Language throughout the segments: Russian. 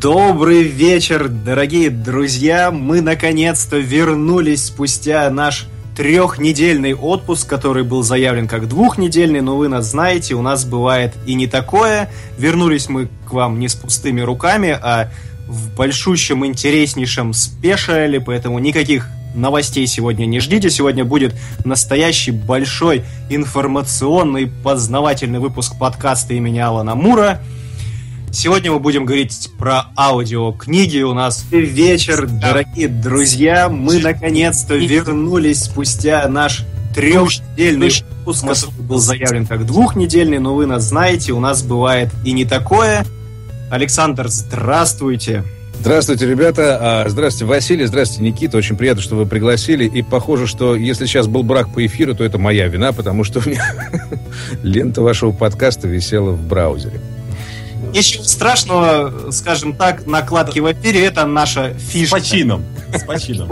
Добрый вечер, дорогие друзья! Мы наконец-то вернулись спустя наш трехнедельный отпуск, который был заявлен как двухнедельный, но вы нас знаете, у нас бывает и не такое. Вернулись мы к вам не с пустыми руками, а в большущем, интереснейшем спешале, поэтому никаких новостей сегодня не ждите. Сегодня будет настоящий большой информационный познавательный выпуск подкаста имени Алана Мура. Сегодня мы будем говорить про аудиокниги. У нас вечер, дорогие друзья. Мы наконец-то вернулись спустя наш трехдневный выпуск, который был заявлен как двухнедельный, но вы нас знаете, у нас бывает и не такое. Александр, здравствуйте. Здравствуйте, ребята. А, здравствуйте, Василий. Здравствуйте, Никита. Очень приятно, что вы пригласили. И похоже, что если сейчас был брак по эфиру, то это моя вина, потому что у меня лента вашего подкаста висела в браузере. Ничего страшного, скажем так, накладки в эфире это наша фишка. С почином. С почином.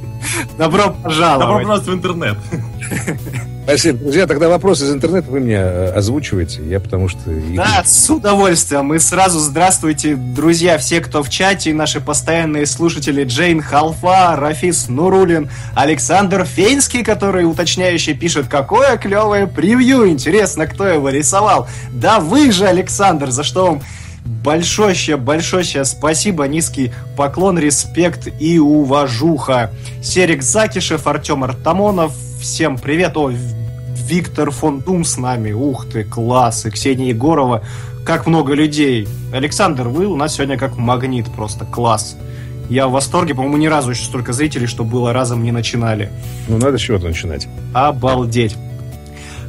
Добро пожаловать. Добро пожаловать в интернет. Спасибо. Друзья, тогда вопрос из интернета вы мне э, озвучиваете, я потому что... Да, с удовольствием. И сразу здравствуйте, друзья, все, кто в чате, наши постоянные слушатели Джейн Халфа, Рафис Нурулин, Александр Фейнский, который уточняющий пишет, какое клевое превью, интересно, кто его рисовал. Да вы же, Александр, за что вам большое, большое спасибо, низкий поклон, респект и уважуха. Серик Закишев, Артем Артамонов, всем привет. О, Виктор фон Дум с нами. Ух ты, класс. И Ксения Егорова. Как много людей. Александр, вы у нас сегодня как магнит просто. Класс. Я в восторге, по-моему, ни разу еще столько зрителей, что было, разом не начинали. Ну, надо с чего-то начинать. Обалдеть.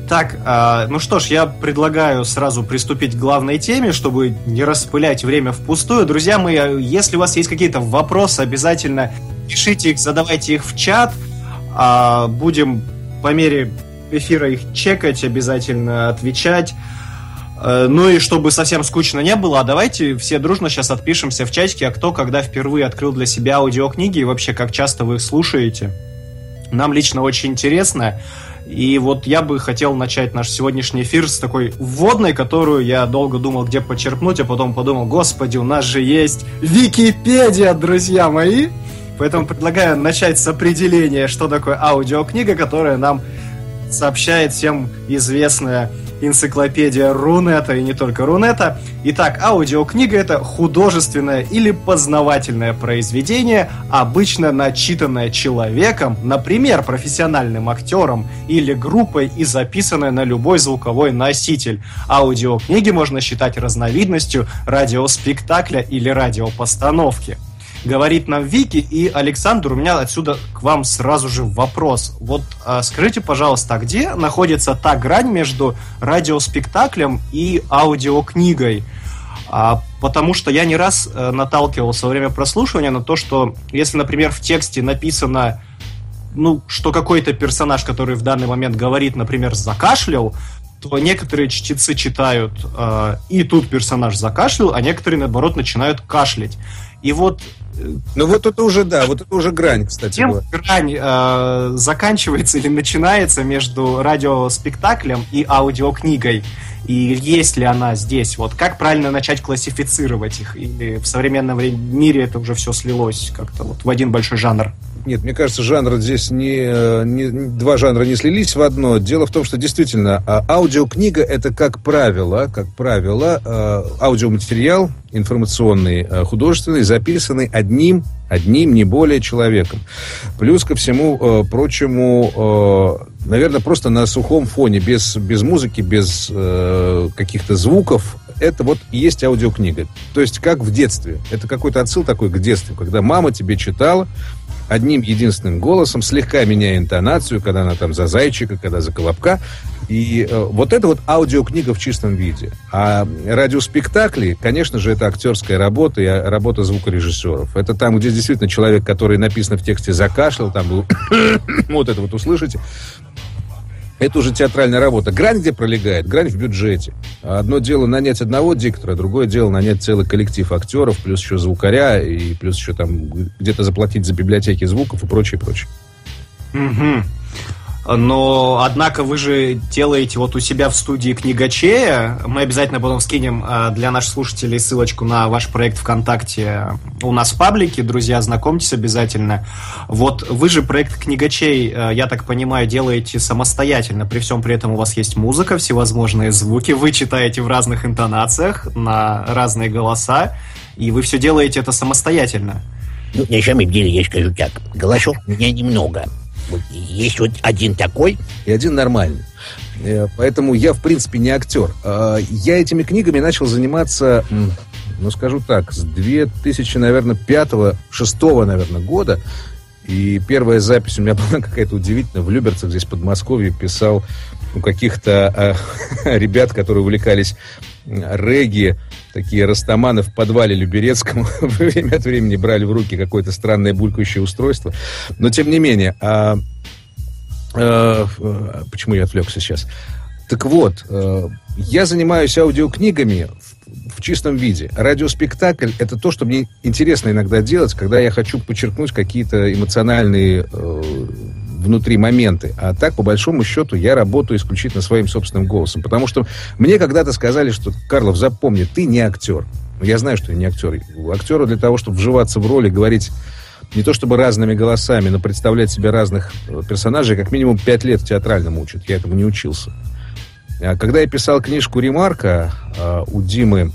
Так, э, ну что ж, я предлагаю сразу приступить к главной теме, чтобы не распылять время впустую. Друзья мои, если у вас есть какие-то вопросы, обязательно пишите их, задавайте их в чат. Э, будем по мере эфира их чекать, обязательно отвечать. Э, ну и чтобы совсем скучно не было, а давайте все дружно сейчас отпишемся в чатике, а кто когда впервые открыл для себя аудиокниги и вообще как часто вы их слушаете. Нам лично очень интересно. И вот я бы хотел начать наш сегодняшний эфир с такой вводной, которую я долго думал, где почерпнуть, а потом подумал, господи, у нас же есть Википедия, друзья мои. Поэтому предлагаю начать с определения, что такое аудиокнига, которая нам сообщает всем известная энциклопедия Рунета и не только Рунета. Итак, аудиокнига это художественное или познавательное произведение, обычно начитанное человеком, например, профессиональным актером или группой и записанное на любой звуковой носитель. Аудиокниги можно считать разновидностью радиоспектакля или радиопостановки говорит нам Вики. И, Александр, у меня отсюда к вам сразу же вопрос. Вот а, скажите, пожалуйста, а где находится та грань между радиоспектаклем и аудиокнигой? А, потому что я не раз а, наталкивался во время прослушивания на то, что если, например, в тексте написано ну, что какой-то персонаж, который в данный момент говорит, например, закашлял, то некоторые чтецы читают э, и тут персонаж закашлял, а некоторые, наоборот, начинают кашлять. И вот ну вот это уже, да, вот это уже грань, кстати. Тем была. грань э, заканчивается или начинается между радиоспектаклем и аудиокнигой. И есть ли она здесь? Вот как правильно начать классифицировать их? Или в современном мире это уже все слилось как-то вот в один большой жанр? Нет, мне кажется, жанр здесь не, не два жанра не слились в одно. Дело в том, что действительно а, аудиокнига это как правило, как правило, а, аудиоматериал информационный, а, художественный, записанный одним, одним не более человеком. Плюс ко всему прочему, наверное, просто на сухом фоне, без без музыки, без каких-то звуков, это вот и есть аудиокнига. То есть как в детстве. Это какой-то отсыл такой к детству, когда мама тебе читала, одним единственным голосом, слегка меняя интонацию, когда она там за зайчика, когда за колобка. И э, вот это вот аудиокнига в чистом виде. А радиоспектакли, конечно же, это актерская работа и а, работа звукорежиссеров. Это там, где действительно человек, который написано в тексте закашлял, там был вот это вот услышите. Это уже театральная работа. Грань где пролегает? Грань в бюджете. Одно дело нанять одного диктора, другое дело нанять целый коллектив актеров, плюс еще звукаря, и плюс еще там где-то заплатить за библиотеки звуков и прочее, прочее. Угу. Но, однако, вы же делаете вот у себя в студии книгачея. Мы обязательно потом скинем э, для наших слушателей ссылочку на ваш проект ВКонтакте у нас в паблике. Друзья, знакомьтесь обязательно. Вот вы же проект книгачей, э, я так понимаю, делаете самостоятельно. При всем при этом у вас есть музыка, всевозможные звуки. Вы читаете в разных интонациях, на разные голоса. И вы все делаете это самостоятельно. Ну, на самом деле, я скажу так. Голосов у меня немного. Есть вот один такой. И один нормальный. Э, Поэтому я, в принципе, не актер. А, Я этими книгами начал заниматься, ну, скажу так, с 2000, наверное, 5 6 наверное, года. И первая запись у меня была какая-то удивительная. В Люберцах, здесь, в Подмосковье, писал у каких-то э, ребят, которые увлекались регги, такие растаманы в подвале Люберецком время от времени брали в руки какое-то странное булькающее устройство. Но, тем не менее, а, э, э, почему я отвлекся сейчас? Так вот, э, я занимаюсь аудиокнигами в, в чистом виде. Радиоспектакль — это то, что мне интересно иногда делать, когда я хочу подчеркнуть какие-то эмоциональные э, внутри моменты. А так, по большому счету, я работаю исключительно своим собственным голосом. Потому что мне когда-то сказали, что, Карлов, запомни, ты не актер. Ну, Я знаю, что я не актер. У актера для того, чтобы вживаться в роли, говорить не то чтобы разными голосами, но представлять себе разных э, персонажей, как минимум пять лет в театральном учат. Я этому не учился. А Когда я писал книжку «Ремарка» э, у Димы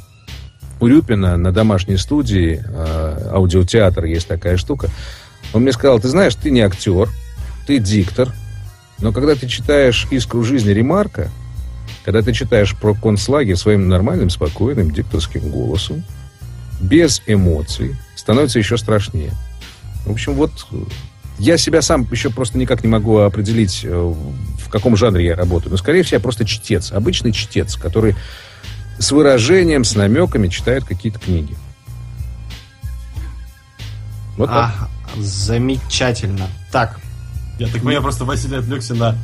Урюпина на домашней студии, э, аудиотеатр, есть такая штука, он мне сказал, ты знаешь, ты не актер, ты диктор, но когда ты читаешь «Искру жизни» Ремарка, когда ты читаешь про концлагерь своим нормальным, спокойным дикторским голосом, без эмоций, становится еще страшнее. В общем, вот э, я себя сам еще просто никак не могу определить, э, в каком жанре я работаю. Но, скорее всего, я просто чтец, обычный чтец, который с выражением, с намеками читает какие-то книги. Вот так. А, замечательно. Так, Я так понимаю, просто Василий отвлекся на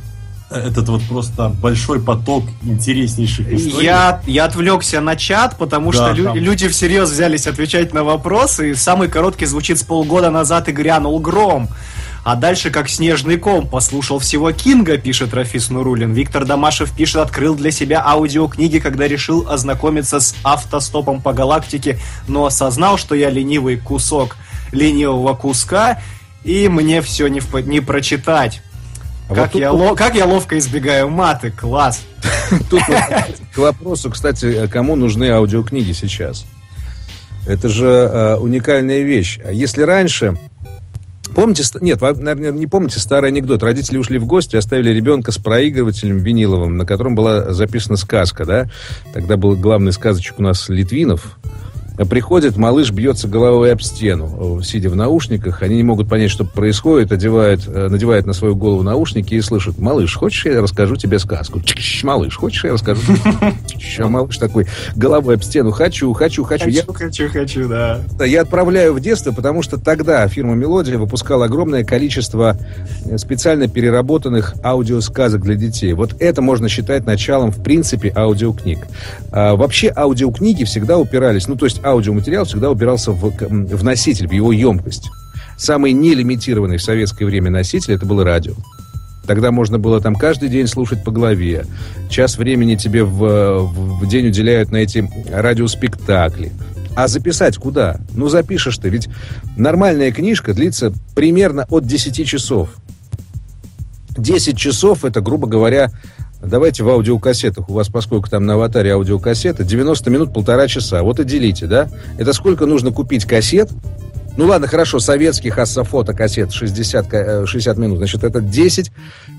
этот вот просто большой поток интереснейших историй. Я, я отвлекся на чат, потому Да, что лю- там. люди всерьез взялись отвечать на вопросы, и самый короткий звучит с полгода назад и грянул гром. А дальше, как снежный ком, послушал всего Кинга, пишет Рафис Нурулин. Виктор Дамашев пишет, открыл для себя аудиокниги, когда решил ознакомиться с автостопом по галактике, но осознал, что я ленивый кусок ленивого куска, и мне все не, вп- не прочитать. А как, вот тут- я ло- как я ловко избегаю маты, класс. Тут к вопросу, кстати, кому нужны аудиокниги сейчас? Это же э, уникальная вещь. А Если раньше... Помните, нет, вы, наверное, не помните старый анекдот. Родители ушли в гости, оставили ребенка с проигрывателем виниловым, на котором была записана сказка, да? Тогда был главный сказочек у нас Литвинов. Приходит, малыш бьется головой об стену, э, сидя в наушниках. Они не могут понять, что происходит, одевают, э, надевают на свою голову наушники и слышат, малыш, хочешь, я расскажу тебе сказку? Малыш, хочешь, я расскажу? А малыш такой, головой об стену, хочу, хочу, хочу. Я Хочу, хочу, хочу, да. да, Я отправляю в детство, потому что тогда фирма «Мелодия» выпускала огромное количество э, специально переработанных аудиосказок для детей. Вот это можно считать началом, в принципе, аудиокниг. А, вообще аудиокниги всегда упирались, ну, то есть аудиоматериал всегда упирался в, в носитель, в его емкость. Самый нелимитированный в советское время носитель это было радио. Тогда можно было там каждый день слушать по главе. Час времени тебе в, в- в день уделяют на эти радиоспектакли. А записать куда? Ну, запишешь ты. Ведь нормальная книжка длится примерно от 10 часов. 10 часов это, грубо говоря, давайте в аудиокассетах. У вас, поскольку там на аватаре аудиокассета, 90 минут, полтора часа. Вот и делите, да? Это сколько нужно купить кассет? Ну ладно, хорошо, советских ассофотокассет 60, ка- э, 60 минут. Значит, это 10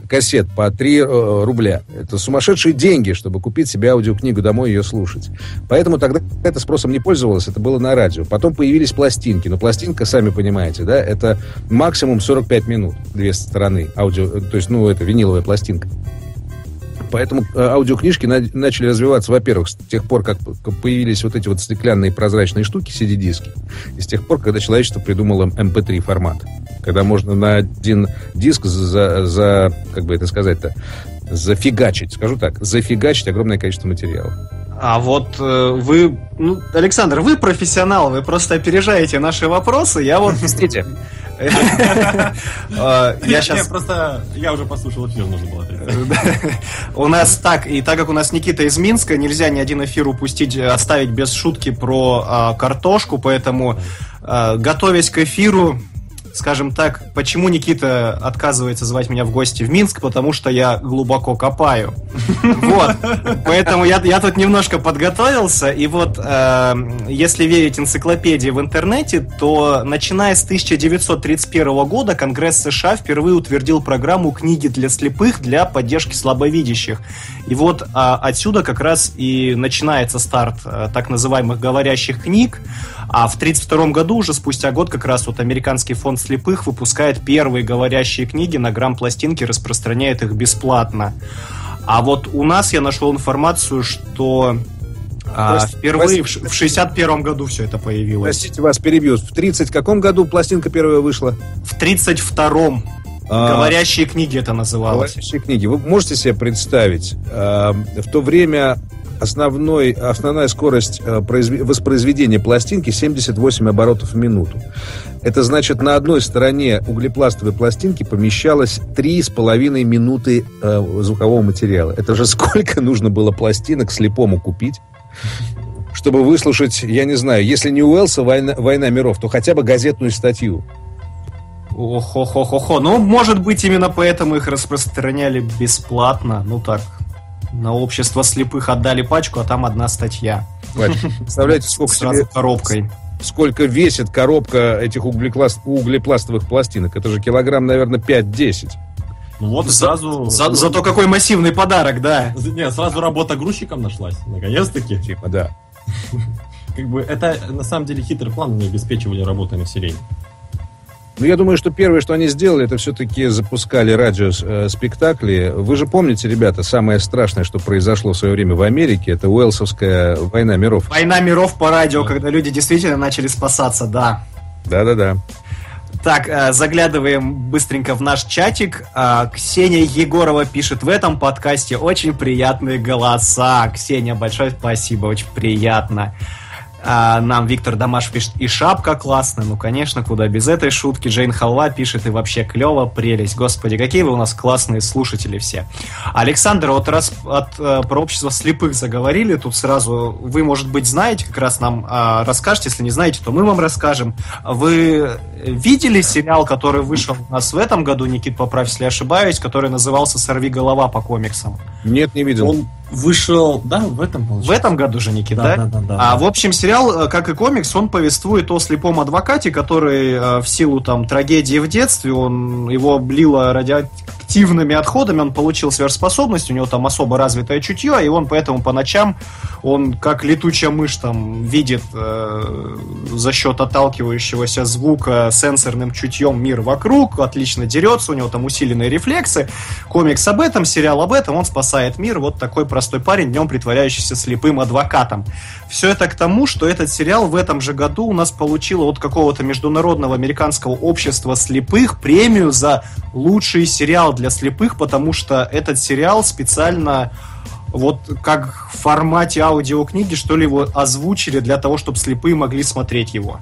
кассет по 3 э, рубля. Это сумасшедшие деньги, чтобы купить себе аудиокнигу домой и ее слушать. Поэтому тогда это спросом не пользовалось, это было на радио. Потом появились пластинки. Но пластинка, сами понимаете, да, это максимум 45 минут, две стороны аудио, э, то есть, ну, это виниловая пластинка. Поэтому э, аудиокнижки на- начали развиваться, во-первых, с тех пор, как появились вот эти вот стеклянные прозрачные штуки, CD-диски, и с тех пор, когда человечество придумало MP3 формат, когда можно на один диск за, за как бы это сказать-то, зафигачить, скажу так, зафигачить огромное количество материала. А вот э, вы, ну, Александр, вы профессионал, вы просто опережаете наши вопросы. Я вот Простите. А, Я сейчас просто, я уже послушал эфир, нужно было. У нас так, и так как у нас Никита из Минска, нельзя ни один эфир упустить, э, оставить без шутки про а, картошку, поэтому, а, готовясь к эфиру, скажем так, почему Никита отказывается звать меня в гости в Минск, потому что я глубоко копаю. Вот, поэтому я, я тут немножко подготовился, и вот, э, если верить энциклопедии в интернете, то начиная с 1931 года Конгресс США впервые утвердил программу книги для слепых для поддержки слабовидящих. И вот а, отсюда как раз и начинается старт э, так называемых говорящих книг. А в 1932 году, уже спустя год, как раз вот Американский фонд слепых выпускает первые говорящие книги на грамм-пластинке, распространяет их бесплатно. А вот у нас я нашел информацию, что а, Прости, впервые прости. в ш- в 61 году все это появилось. Простите, вас перебью. В 30 каком году пластинка первая вышла? В 32-м А, говорящие книги это называлось. Говорящие книги. Вы можете себе представить, э, в то время основной, основная скорость э, произве- воспроизведения пластинки 78 оборотов в минуту. Это значит, на одной стороне углепластовой пластинки помещалось 3,5 минуты э, звукового материала. Это же сколько нужно было пластинок слепому купить, чтобы выслушать, я не знаю, если не Уэлса «Война, «Война миров», то хотя бы газетную статью. Охо-хо-хо-хо. Ну, может быть, именно поэтому их распространяли бесплатно. Ну так, на общество слепых отдали пачку, а там одна статья. Представляете, сколько Сразу коробкой. сколько весит коробка этих углекласт- углепластовых пластинок. Это же килограмм, наверное, 5-10. Ну вот За- сразу... За- зато какой массивный подарок, да. Не, сразу работа грузчиком нашлась, наконец-таки. Типа, да. Как бы это на самом деле хитрый план, они обеспечивали работой населения. Ну, я думаю, что первое, что они сделали, это все-таки запускали радиоспектакли. Вы же помните, ребята, самое страшное, что произошло в свое время в Америке, это Уэлсовская война миров. Война миров по радио, когда люди действительно начали спасаться, да. Да-да-да. Так, э, заглядываем быстренько в наш чатик. А, Ксения Егорова пишет в этом подкасте очень приятные голоса. Ксения, большое спасибо, очень приятно. А, Нам Виктор Дамаш пишет, и шапка классная. Ну, конечно, куда без этой шутки. Джейн Халва пишет, и вообще клево, прелесть. Господи, какие вы у нас классные слушатели все. Александр, вот раз от, э, про общество слепых заговорили, тут сразу вы, может быть, знаете, как раз нам а, расскажете. Если не знаете, то мы вам расскажем. Вы видели сериал, который вышел у нас в этом году, Никит, поправь, если ошибаюсь, который назывался «Сорви голова» по комиксам? Нет, не видел. Он вышел, да, в этом В получается. этом году же, Никит, да? Да, да, да, да. А в общем, сериал, э, как и комикс, он повествует о слепом адвокате, который э, в силу там трагедии в детстве, он его облило радиоактивными отходами, он получил сверхспособность, у него там особо развитое чутье, и он поэтому по ночам, он как летучая мышь там видит э, за счет отталкивающегося звука сенсорным чутьем мир вокруг, отлично дерется, у него там усиленные рефлексы. Комикс об этом, сериал об этом, он спасает мир, вот такой простой парень, днем притворяющийся слепым адвокатом. Все это к тому, что этот сериал в этом же году у нас получил от какого-то международного американского общества слепых премию за лучший сериал для слепых, потому что этот сериал специально вот как в формате аудиокниги, что ли, его озвучили для того, чтобы слепые могли смотреть его.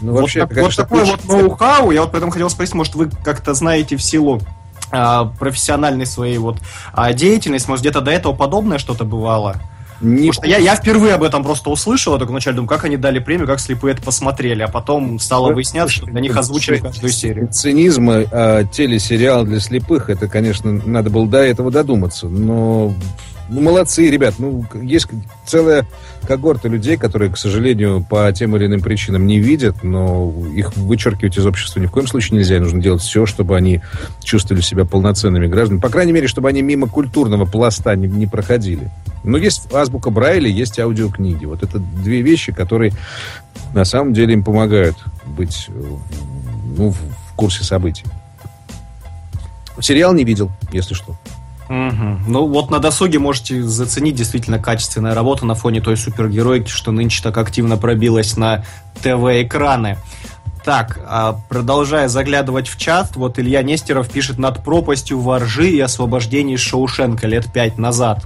Ну, Вот вообще, так- вот такой очень- вот ноу-хау. Я вот поэтому хотел спросить, может, вы как-то знаете в силу профессиональной своей вот а, деятельности, может, где-то до этого подобное что-то бывало? не- Потому что я, я впервые об этом просто услышал, я только вначале думаю, как они дали премию, как слепые это посмотрели, а потом стало выясняться, что для них озвучили каждую серию. Цинизм э, телесериал для слепых, это, конечно, надо было до этого додуматься. Но ну, молодцы, ребят. Ну, есть целая когорта людей, которые, к сожалению, по тем или иным причинам не видят, но их вычеркивать из общества ни в коем случае нельзя. Нужно делать все, чтобы они чувствовали себя полноценными гражданами. По крайней мере, чтобы они мимо культурного пласта не, не проходили. Но есть азбука Брайля, есть аудиокниги. Вот это две вещи, которые на самом деле им помогают быть ну, в курсе событий. Сериал не видел, если что. Мгм. Ну вот на досуге можете заценить действительно качественная работа на фоне той супергероики, что нынче так активно пробилась на ТВ-экраны. Так, а, продолжая заглядывать в чат, вот Илья Нестеров пишет над пропастью воржи и освобождение из Шоушенка лет пять назад.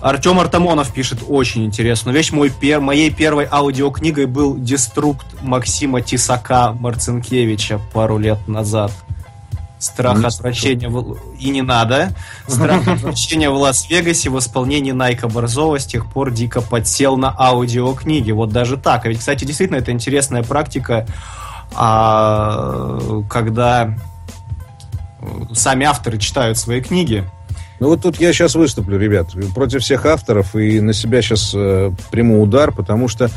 Артем Артамонов пишет очень интересную вещь. Мой пер... Моей первой аудиокнигой был «Деструкт» Максима Тисака Марцинкевича пару лет назад. Страх отвращения в... и не надо. Страх отвращения в Лас-Вегасе в исполнении Найка Борзова с тех пор дико подсел на аудиокниги. Вот даже так. А ведь, кстати, действительно, это интересная практика, а, когда э, сами авторы читают свои книги. Ну вот тут я сейчас выступлю, ребят, против всех авторов и на себя сейчас э, приму удар, потому что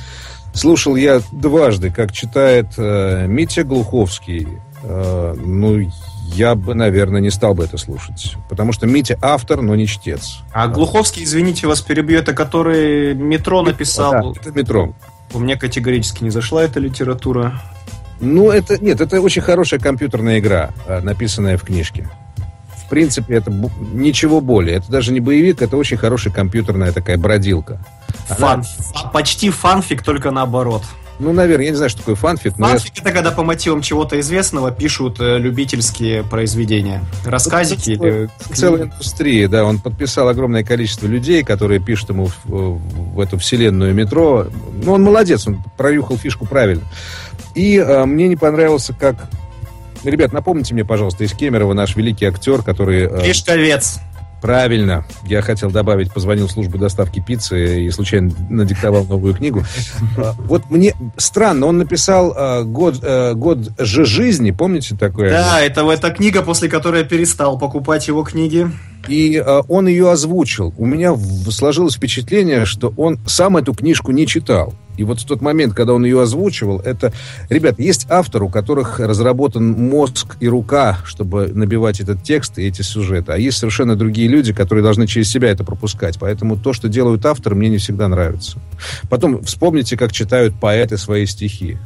слушал я дважды, как читает э, Митя Глуховский. Э, ну, я бы, наверное, не стал бы это слушать. Потому что Митя автор, но не чтец. А Глуховский, извините, вас перебью, это который метро написал. Да, это метро. У меня категорически не зашла эта литература. Ну, это нет, это очень хорошая компьютерная игра, э, написанная в книжке. В принципе, это ничего более. Это даже не боевик, это очень хорошая компьютерная такая бродилка. Фан, фа- почти фанфик, только наоборот. Ну, наверное, я не знаю, что такое фанфик, но я Фанфик это когда по мотивам чего-то известного пишут э, любительские произведения. Рассказики или... Целая индустрия, да. Он подписал огромное количество людей, которые пишут ему в, в эту вселенную метро. Ну, он молодец, он проюхал фишку правильно. И э, мне не понравился, как... Ребят, напомните мне, пожалуйста, из Кемерово наш великий актер, который... э, Гришковец. Правильно. Я хотел добавить, позвонил в службу доставки пиццы и случайно надиктовал новую книгу. А, Вот мне странно, он написал э, год, э, год же жизни, помните такое? Да, это, это книга, после которой я перестал покупать его книги. И э, он ее озвучил. У меня сложилось впечатление, что он сам эту книжку не читал. И вот в тот момент, когда он ее озвучивал, это... Ребят, есть автор, у которых разработан мозг и рука, чтобы набивать этот текст и эти сюжеты. А есть совершенно другие люди, которые должны через себя это пропускать. Поэтому то, что делают авторы, мне не всегда нравится. Потом вспомните, как читают поэты свои стихи.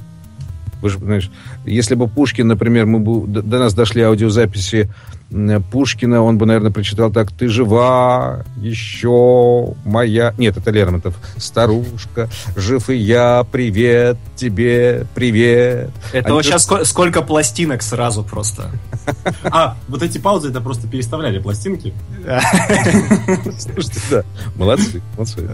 Вы же, знаешь, если бы Пушкин, например, мы бы, до нас дошли аудиозаписи Пушкина, он бы, наверное, прочитал так «Ты жива, еще моя...» Нет, это Лермонтов. «Старушка, жив и я, привет тебе, привет». Это вот же- сейчас ско- сколько пластинок сразу просто. А, вот эти паузы, это просто переставляли пластинки. Слушайте, да, молодцы, молодцы.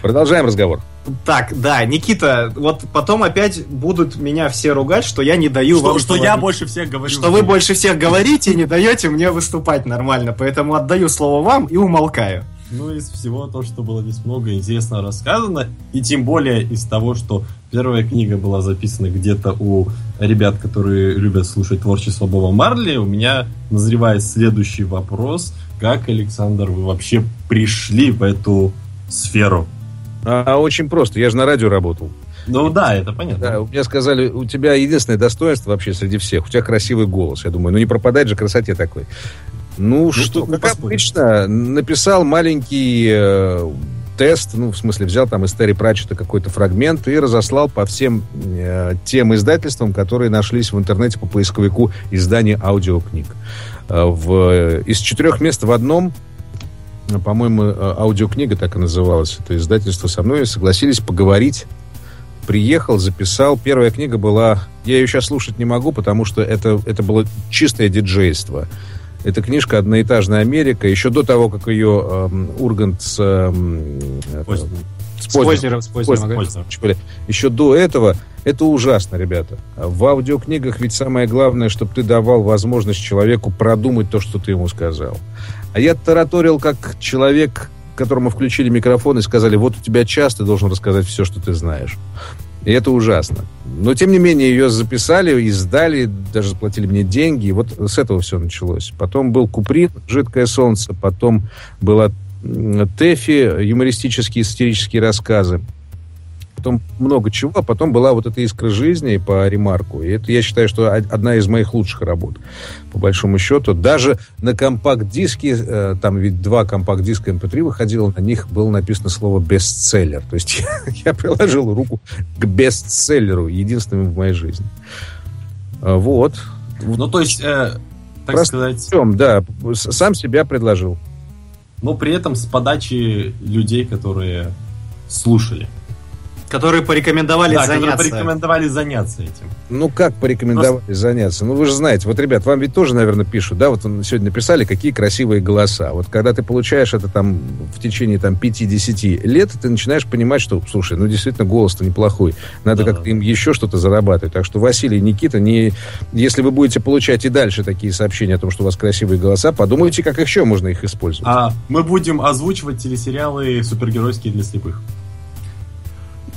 Продолжаем разговор. Так, да, Никита, вот потом опять будут меня все ругать, что я не даю Что, вам что я больше всех говорю. Что вы больше всех говорите и не даете мне выступать нормально. Поэтому отдаю слово вам и умолкаю. Ну, из всего то, что было здесь много интересно рассказано, и тем более из того, что первая книга была записана где-то у ребят, которые любят слушать творчество Боба Марли, у меня назревает следующий вопрос. Как, Александр, вы вообще пришли в эту сферу? А, очень просто, я же на радио работал. Ну да, это понятно. Да, мне сказали, у тебя единственное достоинство вообще среди всех, у тебя красивый голос. Я думаю, ну не пропадать же красоте такой. Ну, что, тут не как поспоришь. обычно, написал маленький э, тест, ну, в смысле, взял там из Терри Пратчета какой-то фрагмент и разослал по всем э, тем издательствам, которые нашлись в интернете по поисковику издания аудиокниг. Э, в, из четырех мест в одном э, по-моему, э, аудиокнига так и называлась, это издательство со мной, согласились поговорить приехал, записал. Первая книга была... Я ее сейчас слушать не могу, потому что это, это было чистое диджейство. Эта книжка «Одноэтажная Америка». Еще до того, как ее эм, Ургант с... Поздно. с Познером- с Познером. Еще до этого это ужасно, ребята. В аудиокнигах ведь самое главное, чтобы ты давал возможность человеку продумать то, что ты ему сказал. А я тараторил как человек, которому включили микрофон и сказали, вот у тебя час, ты должен рассказать все, что ты знаешь. И это ужасно. Но, тем не менее, ее записали, издали, даже заплатили мне деньги. И вот с этого все началось. Потом был Куприн, «Жидкое солнце», потом была Тэфи, юмористические, сатирические рассказы потом много чего, а потом была вот эта искра жизни по ремарку. И это, я считаю, что од- одна из моих лучших работ, по большому счету. Даже на компакт-диске, э, там ведь два компакт-диска MP3 выходило, на них было написано слово «бестселлер». То есть я, я приложил руку к бестселлеру, единственному в моей жизни. А, Вот. Ну, то есть, э, так Просто сказать, да, сам себя предложил. но при этом с подачи людей, которые слушали. Которые порекомендовали Да, которые заняться. порекомендовали заняться этим. Ну, как порекомендовали заняться? Ну, вы же знаете, вот, ребят, вам ведь тоже, наверное, пишут, да, вот сегодня написали, какие красивые голоса. Вот когда ты получаешь это там в течение там 5-10 лет, ты начинаешь понимать, что, слушай, ну, действительно, голос-то неплохой. Надо Да. как-то им еще что-то зарабатывать. Так что, Василий Никита, не... если вы будете получать и дальше такие сообщения о том, что у вас красивые голоса, подумайте, как еще можно их использовать. А мы будем озвучивать телесериалы супергеройские для слепых.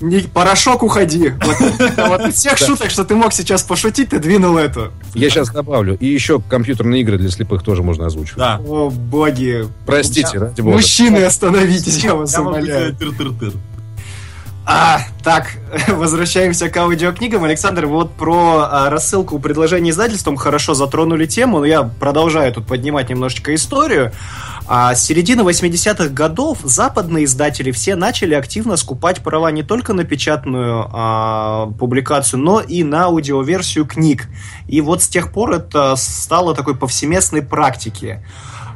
Не, порошок уходи. Вот, вот из всех шуток, что ты мог сейчас пошутить, ты двинул эту. Я сейчас добавлю. И еще компьютерные игры для слепых тоже можно озвучивать. Да. О, боги. Простите, ради бога. Мужчины, остановитесь, я вас умоляю. А, так, возвращаемся к аудиокнигам. Александр, вот про а, рассылку предложений издательством хорошо затронули тему, но я продолжаю тут поднимать немножечко историю. А, с середины 80-х годов западные издатели все начали активно скупать права не только на печатную а, публикацию, но и на аудиоверсию книг. И вот с тех пор это стало такой повсеместной практикой.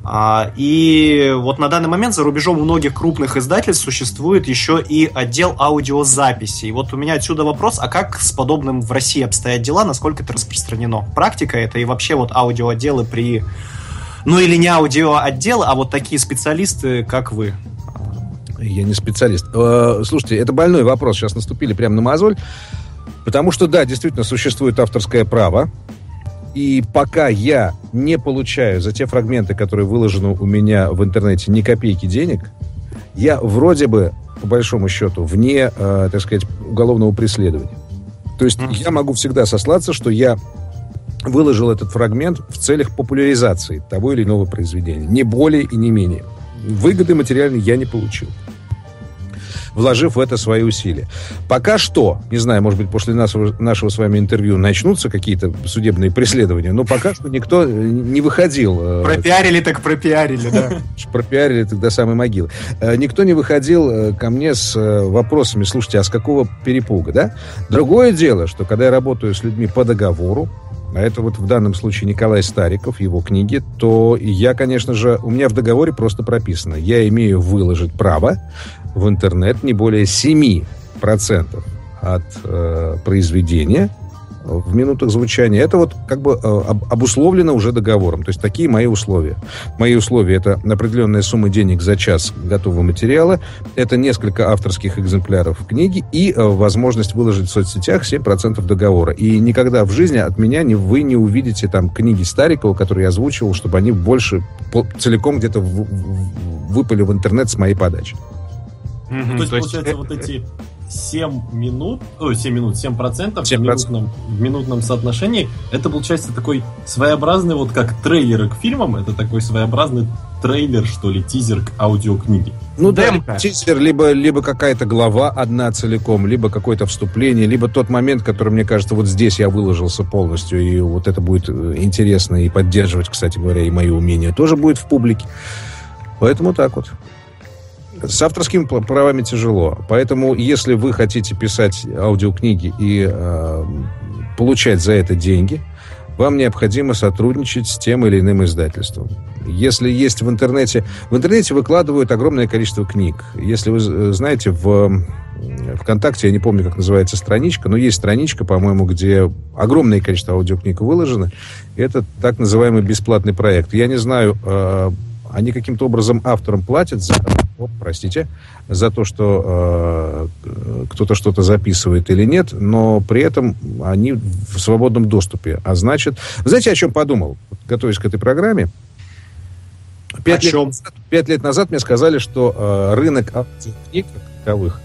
А, И вот на данный момент за рубежом у многих крупных издательств существует еще и отдел аудиозаписи. И вот у меня отсюда вопрос, а как с подобным в России обстоят дела, насколько это распространено? Практика это и вообще вот аудиоотделы при... Ну или не аудиоотделы, а вот такие специалисты, как вы. Я не специалист. Э, Слушайте, это больной вопрос. Сейчас наступили прямо на мозоль. Потому что, да, действительно, существует авторское право. И пока я не получаю за те фрагменты, которые выложены у меня в интернете, ни копейки денег, я вроде бы, по большому счету, вне, э, так сказать, уголовного преследования. То есть я могу всегда сослаться, что я выложил этот фрагмент в целях популяризации того или иного произведения. Не более и не менее. Выгоды материальной я не получил вложив в это свои усилия. Пока что, не знаю, может быть, после нашего, нашего с вами интервью начнутся какие-то судебные преследования, но пока что никто э, не выходил. э, Пропиарили так пропиарили, да. пропиарили так до самой могилы. Э, Никто не выходил ко мне с вопросами, слушайте, а с какого перепуга, да? Другое дело, что когда я работаю с людьми по договору, а это вот в данном случае Николай Стариков, его книги, то я, конечно же, у меня в договоре просто прописано, я имею выложить право в интернет не более 7% от э, произведения в минутах звучания. Это вот как бы э, об- обусловлено уже договором. То есть такие мои условия. Мои условия это определенная сумма денег за час готового материала, это несколько авторских экземпляров книги и э, возможность выложить в соцсетях 7% договора. И никогда в жизни от меня не, вы не увидите там книги Старикова, которые я озвучивал, чтобы они больше по- целиком где-то в- в- выпали в интернет с моей подачи. То есть, то есть, получается, э, вот эти 7 минут, ой, 7 минут, 7 процентов в 7%. минутном, в минутном соотношении, это получается такой своеобразный, вот как трейлеры к фильмам, это такой своеобразный трейлер, что ли, тизер к аудиокниге. Ну да, тизер, либо, либо какая-то глава одна целиком, либо какое-то вступление, либо тот момент, который, мне кажется, вот здесь я выложился полностью, и вот это будет э, интересно и поддерживать, кстати говоря, и мои умения тоже будет в публике. Поэтому так вот. С авторскими правами тяжело. Поэтому, если вы хотите писать аудиокниги и э, получать за это деньги, вам необходимо сотрудничать с тем или иным издательством. Если есть в интернете... В интернете выкладывают огромное количество книг. Если вы э, знаете, в ВКонтакте, я не помню, как называется страничка, но есть страничка, по-моему, где огромное количество аудиокниг выложено. Это так называемый бесплатный проект. Я не знаю, э, они каким-то образом авторам платят за... О, простите, за то, что э, кто-то что-то записывает или нет, но при этом они в свободном доступе. А значит... Знаете, о чем подумал, готовясь к этой программе? Пять? Лет, назад, пять лет назад мне сказали, что э, рынок аудиокниг как таковых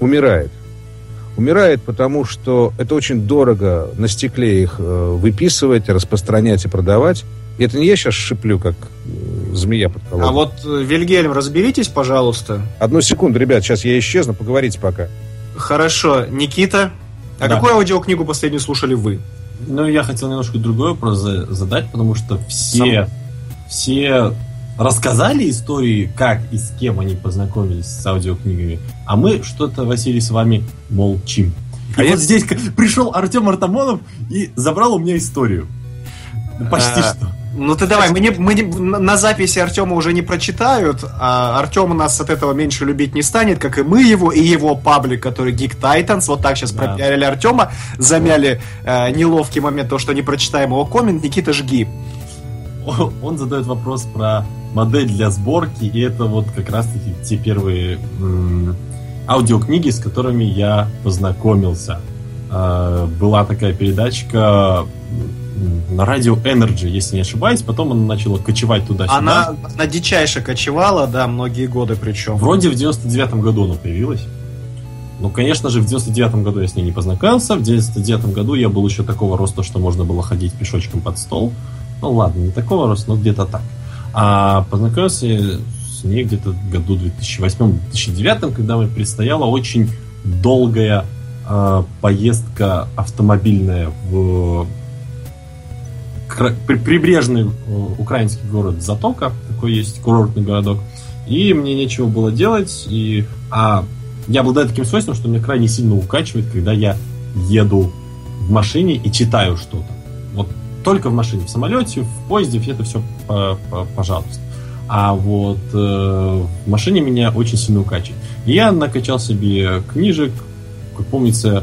умирает. Умирает, потому что это очень дорого на стекле их э, выписывать, распространять и продавать. И это не я сейчас шиплю, как э, змея под колодой. А вот, э, Вильгельм, разберитесь, пожалуйста. Одну секунду, ребят, сейчас я исчезну, поговорите пока. Хорошо, Никита, а Да. какую аудиокнигу последнюю слушали вы? Ну, я хотел немножко другой вопрос за- задать, потому что все, все рассказали истории, как и с кем они познакомились с аудиокнигами, а мы что-то, Василий, с вами молчим. И А вот я- здесь пришел Артем Артамонов и забрал у меня историю. Ну, Почти А, что. Ну ты давай, мы, не, мы не, на записи Артема уже не прочитают, а Артем нас от этого меньше любить не станет, как и мы его, и его паблик, который Geek Titans. Вот так сейчас да. пропиарили Артема, замяли э, неловкий момент, то, что не прочитаем его коммент. Никита, жги. Он задает вопрос про модель для сборки, и это вот как раз-таки те первые м- аудиокниги, с которыми я познакомился. Э, была такая передачка на радио Energy, если не ошибаюсь. Потом она начала кочевать туда-сюда. Она, она дичайше кочевала, да, многие годы причем. Вроде в 99-м году она появилась. Ну, конечно же, в 99-м году я с ней не познакомился. В 99-м году я был еще такого роста, что можно было ходить пешочком под стол. Ну, ладно, не такого роста, но где-то так. А познакомился с ней где-то в году 2008-2009, когда мне предстояла очень долгая э, поездка автомобильная в прибрежный э, украинский город Затока, такой есть курортный городок, и мне нечего было делать, и, а я обладаю таким свойством, что меня крайне сильно укачивает, когда я еду в машине и читаю что-то. Вот только в машине, в самолете, в поезде, это все пожалуйста. А вот э, в машине меня очень сильно укачивает. И я накачал себе книжек, как помнится,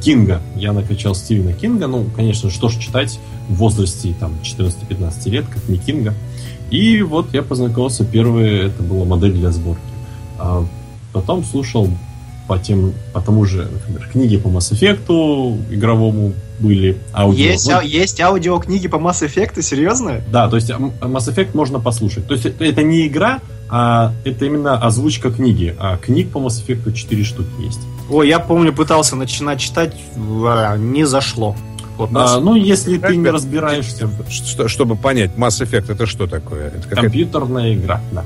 Кинга. Я накачал Стивена Кинга. Ну, конечно, что ж читать в возрасте там 14-15 лет, как не Кинга. И вот я познакомился, первое, это была модель для сборки. А потом слушал по, тем, по тому же, например, книги по Mass Effect игровому были аудио. Есть, ну, а, есть аудиокниги по Mass Effect, серьезно? Да, то есть Mass Effect можно послушать. То есть это, это не игра, а это именно озвучка книги. А книг по Mass Effect 4 штуки есть. Ой, я помню, пытался начинать читать, а, не зашло. Вот а, ну, если ты не разбираешься... Что, чтобы понять, Mass Effect это что такое? Это Компьютерная игра, да.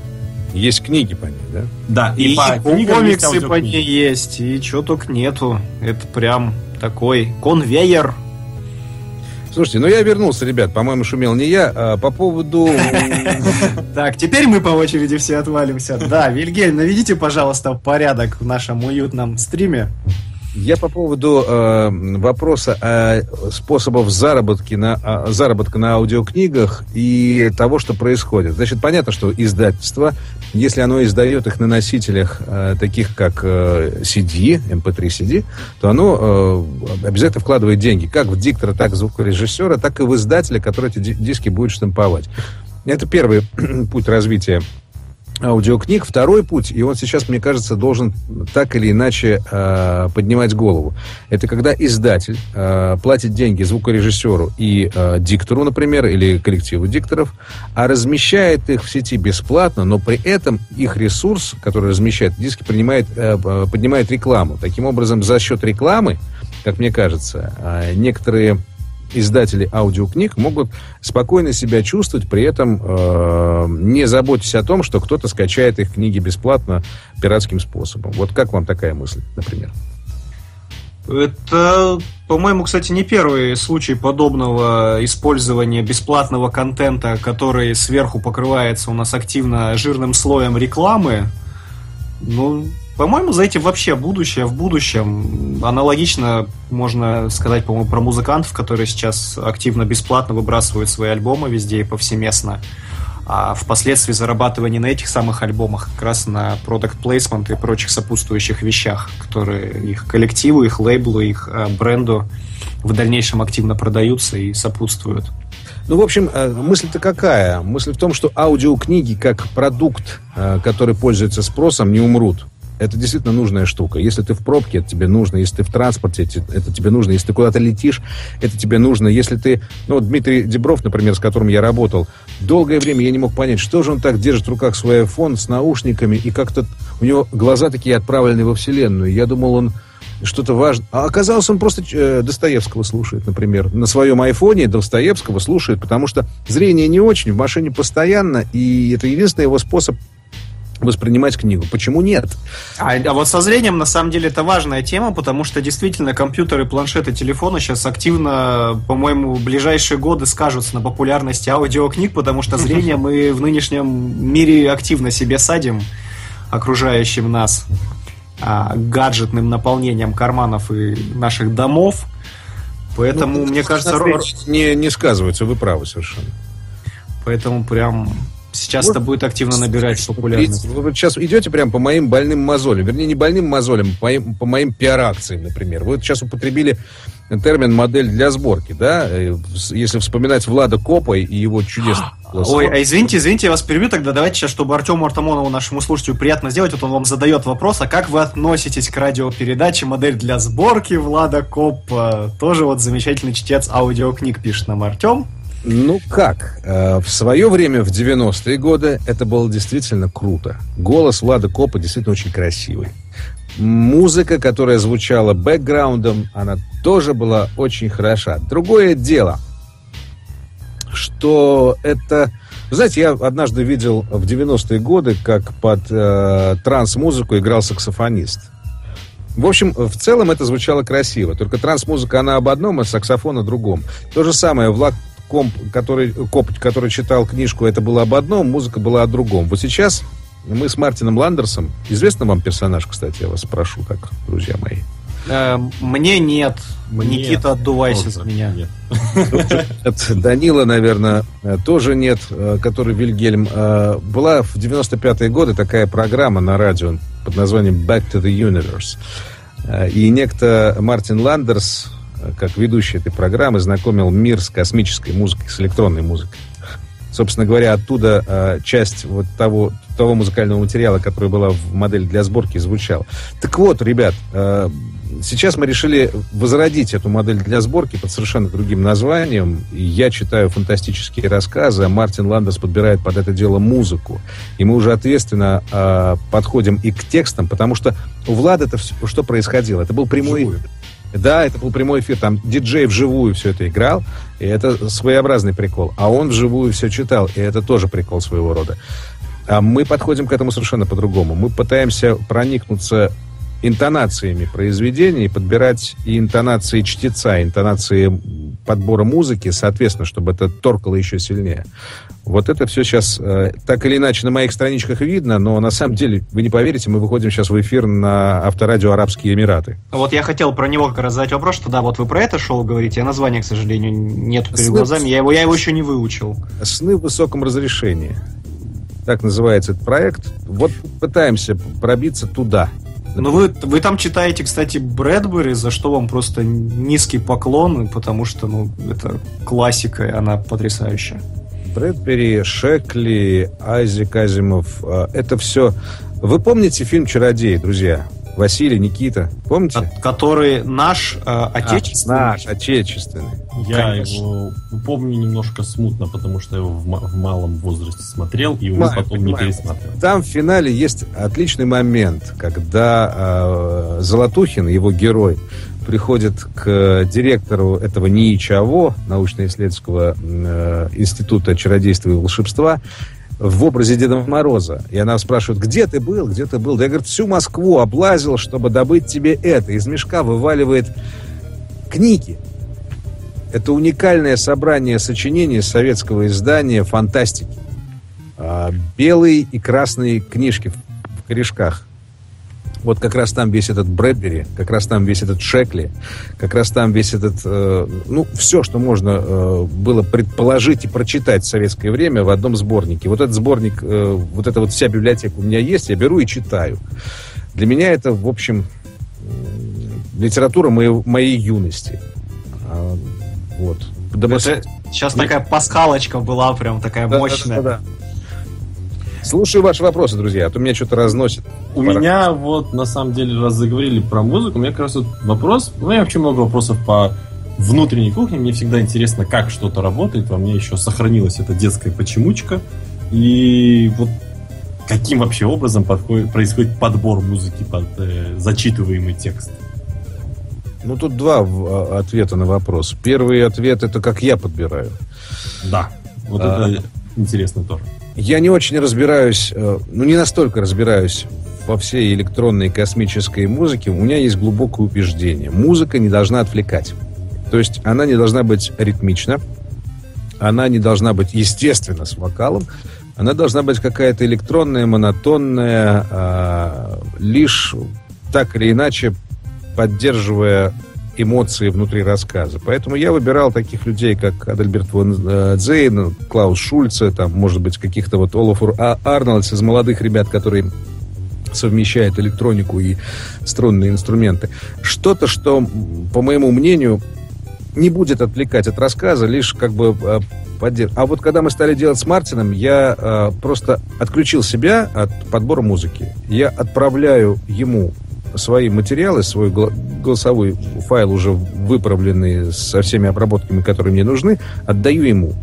Есть книги по ней, да? Да, и, и по комиксы по ней есть, и что только нету. Это прям такой конвейер. Слушайте, ну я вернулся, ребят. По-моему, шумел не я. А по поводу... Так, теперь мы по очереди все отвалимся. Да, Вильгельм, наведите, пожалуйста, порядок в нашем уютном стриме. Я по поводу э, вопроса о способах заработки на, о, заработка на аудиокнигах и того, что происходит. Значит, понятно, что издательство, если оно издает их на носителях э, таких как э, CD, MP3 CD, то оно э, обязательно вкладывает деньги, как в диктора, так в звукорежиссера, так и в издателя, который эти диски будет штамповать. Это первый путь развития аудиокниг. Второй путь, и он сейчас, мне кажется, должен так или иначе э, поднимать голову. Это когда издатель э, платит деньги звукорежиссеру и э, диктору, например, или коллективу дикторов, а размещает их в сети бесплатно, но при этом их ресурс, который размещает диски, принимает, э, поднимает рекламу. Таким образом, за счет рекламы, как мне кажется, э, некоторые издатели аудиокниг могут спокойно себя чувствовать, при этом э, не заботясь о том, что кто-то скачает их книги бесплатно пиратским способом. Вот как вам такая мысль, например? Это, по-моему, кстати, не первый случай подобного использования бесплатного контента, который сверху покрывается у нас активно жирным слоем рекламы. Ну, по-моему, за этим вообще будущее. В будущем аналогично можно сказать, по-моему, про музыкантов, которые сейчас активно бесплатно выбрасывают свои альбомы везде и повсеместно. А впоследствии зарабатывание на этих самых альбомах как раз на продукт плейсмент и прочих сопутствующих вещах, которые их коллективу, их лейблу, их э, бренду в дальнейшем активно продаются и сопутствуют. Ну, в общем, э, мысль-то какая? Мысль в том, что аудиокниги как продукт, э, который пользуется спросом, не умрут это действительно нужная штука. Если ты в пробке, это тебе нужно. Если ты в транспорте, это тебе нужно. Если ты куда-то летишь, это тебе нужно. Если ты... Ну, вот Дмитрий Дебров, например, с которым я работал, долгое время я не мог понять, что же он так держит в руках свой iPhone с наушниками, и как-то у него глаза такие отправлены во Вселенную. Я думал, он что-то важное. А оказалось, он просто э, Достоевского слушает, например. На своем айфоне Достоевского слушает, потому что зрение не очень, в машине постоянно, и это единственный его способ воспринимать книгу. Почему нет? А, а вот со зрением, на самом деле, это важная тема, потому что действительно компьютеры, планшеты, телефоны сейчас активно, по-моему, в ближайшие годы скажутся на популярности аудиокниг, потому что зрение мы в нынешнем мире активно себе садим, окружающим нас а, гаджетным наполнением карманов и наших домов. Поэтому, Ну, мне кажется, не, не сказываются, вы правы совершенно. поэтому прям сейчас это будет активно набирать популярность. Вы вот сейчас идете прям по моим больным мозолям. Вернее, не больным мозолям, по моим, по моим пиар-акциям, например. Вы вот сейчас употребили термин «модель для сборки», да? Э, Если вспоминать Влада Копа и его чудесный. Ой, а извините, извините, я вас перебью тогда. Давайте сейчас, чтобы Артему Артамонову, нашему слушателю, приятно сделать, вот он вам задает вопрос, а как вы относитесь к радиопередаче «Модель для сборки» Влада Копа? Тоже вот замечательный чтец аудиокниг, пишет нам Артем. Ну как? Э, В свое время, в 90-е годы, это было действительно круто. Голос Влада Копа действительно очень красивый. Музыка, которая звучала бэкграундом, она тоже была очень хороша. Другое дело, что это... Знаете, я однажды видел в 90-е годы, как под э, транс-музыку играл саксофонист. В общем, в целом это звучало красиво. Только транс-музыка, она об одном, а саксофон о другом. То же самое, Влад Комп, который, Коп, который читал книжку, это было об одном, музыка была о другом. Вот сейчас мы с Мартином Ландерсом, известный вам персонаж, кстати, я вас спрошу, так, друзья мои. Э, мне нет. Мне Никита, отдувайся за меня. нет. От Данила, наверное, э, тоже нет, э, который Вильгельм. Э, Была в 95-е годы такая программа на радио под названием Back to the Universe. И некто Мартин Ландерс, как ведущий этой программы, знакомил мир с космической музыкой, с электронной музыкой. Собственно говоря, оттуда э, часть вот того, того музыкального материала, который была в модели для сборки, звучал. Так вот, ребят, э, сейчас мы решили возродить эту модель для сборки под совершенно другим названием. И я читаю фантастические рассказы, а Мартин Ландерс подбирает под это дело музыку. И мы уже ответственно э, подходим и к текстам, потому что у Влада это всё- что происходило? Это был прямой Вживую. Да, это был прямой эфир, там диджей вживую все это играл, и это своеобразный прикол. А он вживую все читал, и это тоже прикол своего рода. А мы подходим к этому совершенно по-другому. Мы пытаемся проникнуться интонациями произведений, подбирать и интонации чтеца, интонации подбора музыки, соответственно, чтобы это торкало еще сильнее. Вот это все сейчас э, так или иначе на моих страничках видно, но на самом деле, вы не поверите, мы выходим сейчас в эфир на авторадио Арабские Эмираты. Вот я хотел про него как раз задать вопрос, что да, вот вы про это шоу говорите, а названия, к сожалению, нет перед Снэп- глазами. Я его, я его еще не выучил. «Сны в высоком разрешении». Так называется этот проект. Вот пытаемся пробиться туда. Ну вы, вы там читаете, кстати, Брэдбери, за что вам просто низкий поклон, потому что, ну, это классика, и она потрясающая. Брэдбери, Шекли, Айзек Азимов. э, Это все... Вы помните фильм «Чародей», друзья? Василий, Никита. Помните? Ко- Который наш э, отечественный. А, наш, отечественный. Я Конечно. его помню немножко смутно, потому что я его в, в малом возрасте смотрел и уже Понимаю, потом не понимаю. пересматривал. Там в финале есть отличный момент, когда э, Золотухин, его герой, приходит к директору этого НИИЧАВО, научно-исследовательского э, института чародейства и волшебства, в образе Деда Мороза. И она спрашивает, где ты был, где ты был? Да я, говорит, всю Москву облазил, чтобы добыть тебе это. Из мешка вываливает книги. Это уникальное собрание сочинений советского издания фантастики. А, белые и красные книжки в корешках. Вот как раз там весь этот Брэдбери, как раз там весь этот Шекли, как раз там весь этот, э, ну, все, что можно э, было предположить и прочитать в советское время в одном сборнике. Вот этот сборник, э, вот эта вот вся библиотека у меня есть, я беру и читаю. Для меня это, в общем, литература моей, моей юности. А, вот. Это сейчас такая пасхалочка была прям такая да, мощная. да, да, да. Слушаю ваши вопросы, друзья, а то меня что-то разносит. У Пора. меня вот, на самом деле, раз заговорили про музыку, у меня как раз вот вопрос, у меня вообще много вопросов по внутренней кухне, мне всегда интересно, как что-то работает, во мне еще сохранилась эта детская почемучка, и вот каким вообще образом подходит, происходит подбор музыки под э, зачитываемый текст. Ну, тут два в- а, ответа на вопрос. Первый ответ это как я подбираю. Да, вот А. это интересно тоже. Я не очень разбираюсь, э, ну, не настолько разбираюсь во всей электронной космической музыке. У меня есть глубокое убеждение. Музыка не должна отвлекать. То есть она не должна быть ритмична, она не должна быть, естественно, с вокалом, она должна быть какая-то электронная, монотонная, а, лишь так или иначе поддерживая эмоции внутри рассказа. Поэтому я выбирал таких людей, как Адальберт фон э, Дзейн, Клаус Шульце, там, может быть, каких-то вот Олафур а, Арнольдс из молодых ребят, которые совмещает электронику и струнные инструменты. Что-то, что, по моему мнению, не будет отвлекать от рассказа, лишь как бы э, поддерживать. А вот когда мы стали делать с Мартином, я э, просто отключил себя от подбора музыки. Я отправляю ему свои материалы, свой голосовой файл, уже выправленный со всеми обработками, которые мне нужны, отдаю ему.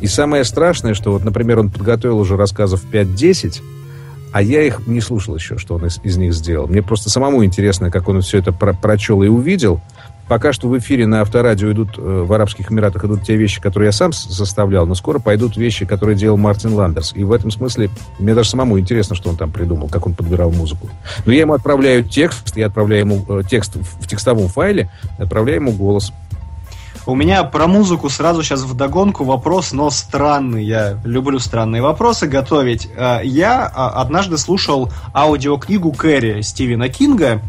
И самое страшное, что вот, например, он подготовил уже рассказов 5-10, а я их не слушал еще, что он из, из них сделал. Мне просто самому интересно, как он все это про прочел и увидел. Пока что в эфире на авторадио идут, э, в Арабских Эмиратах идут те вещи, которые я сам составлял, но скоро пойдут вещи, которые делал Мартин Ландерс. И в этом смысле мне даже самому интересно, что он там придумал, как он подбирал музыку. Но я ему отправляю текст, я отправляю ему э, текст в текстовом файле, отправляю ему голос. У меня про музыку сразу сейчас в догонку вопрос, но странный. Я люблю странные вопросы готовить. Э, я а, однажды слушал аудиокнигу Кэрри Стивена Кинга,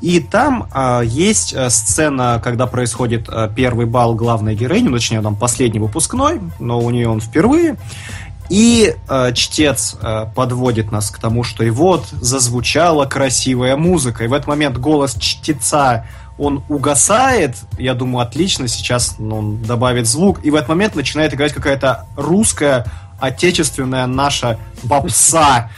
и там э, есть сцена, когда происходит э, первый бал главной героини, ну, точнее, там последний выпускной, но у нее он впервые. И э, чтец э, подводит нас к тому, что и вот зазвучала красивая музыка. И в этот момент голос чтеца, он угасает. Я думаю, отлично, сейчас ну, он добавит звук. И в этот момент начинает играть какая-то русская, отечественная наша попса.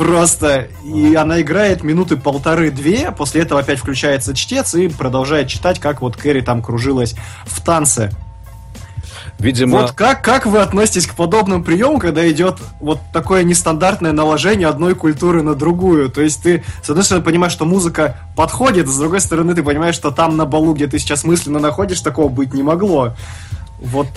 Просто, и она играет минуты полторы-две, после этого опять включается чтец и продолжает читать, как вот Кэрри там кружилась в танце. Видимо... Вот как, как вы относитесь к подобным приемам, когда идет вот такое нестандартное наложение одной культуры на другую? То есть ты, с одной стороны, понимаешь, что музыка подходит, с другой стороны, ты понимаешь, что там на балу, где ты сейчас мысленно находишь, такого быть не могло. Вот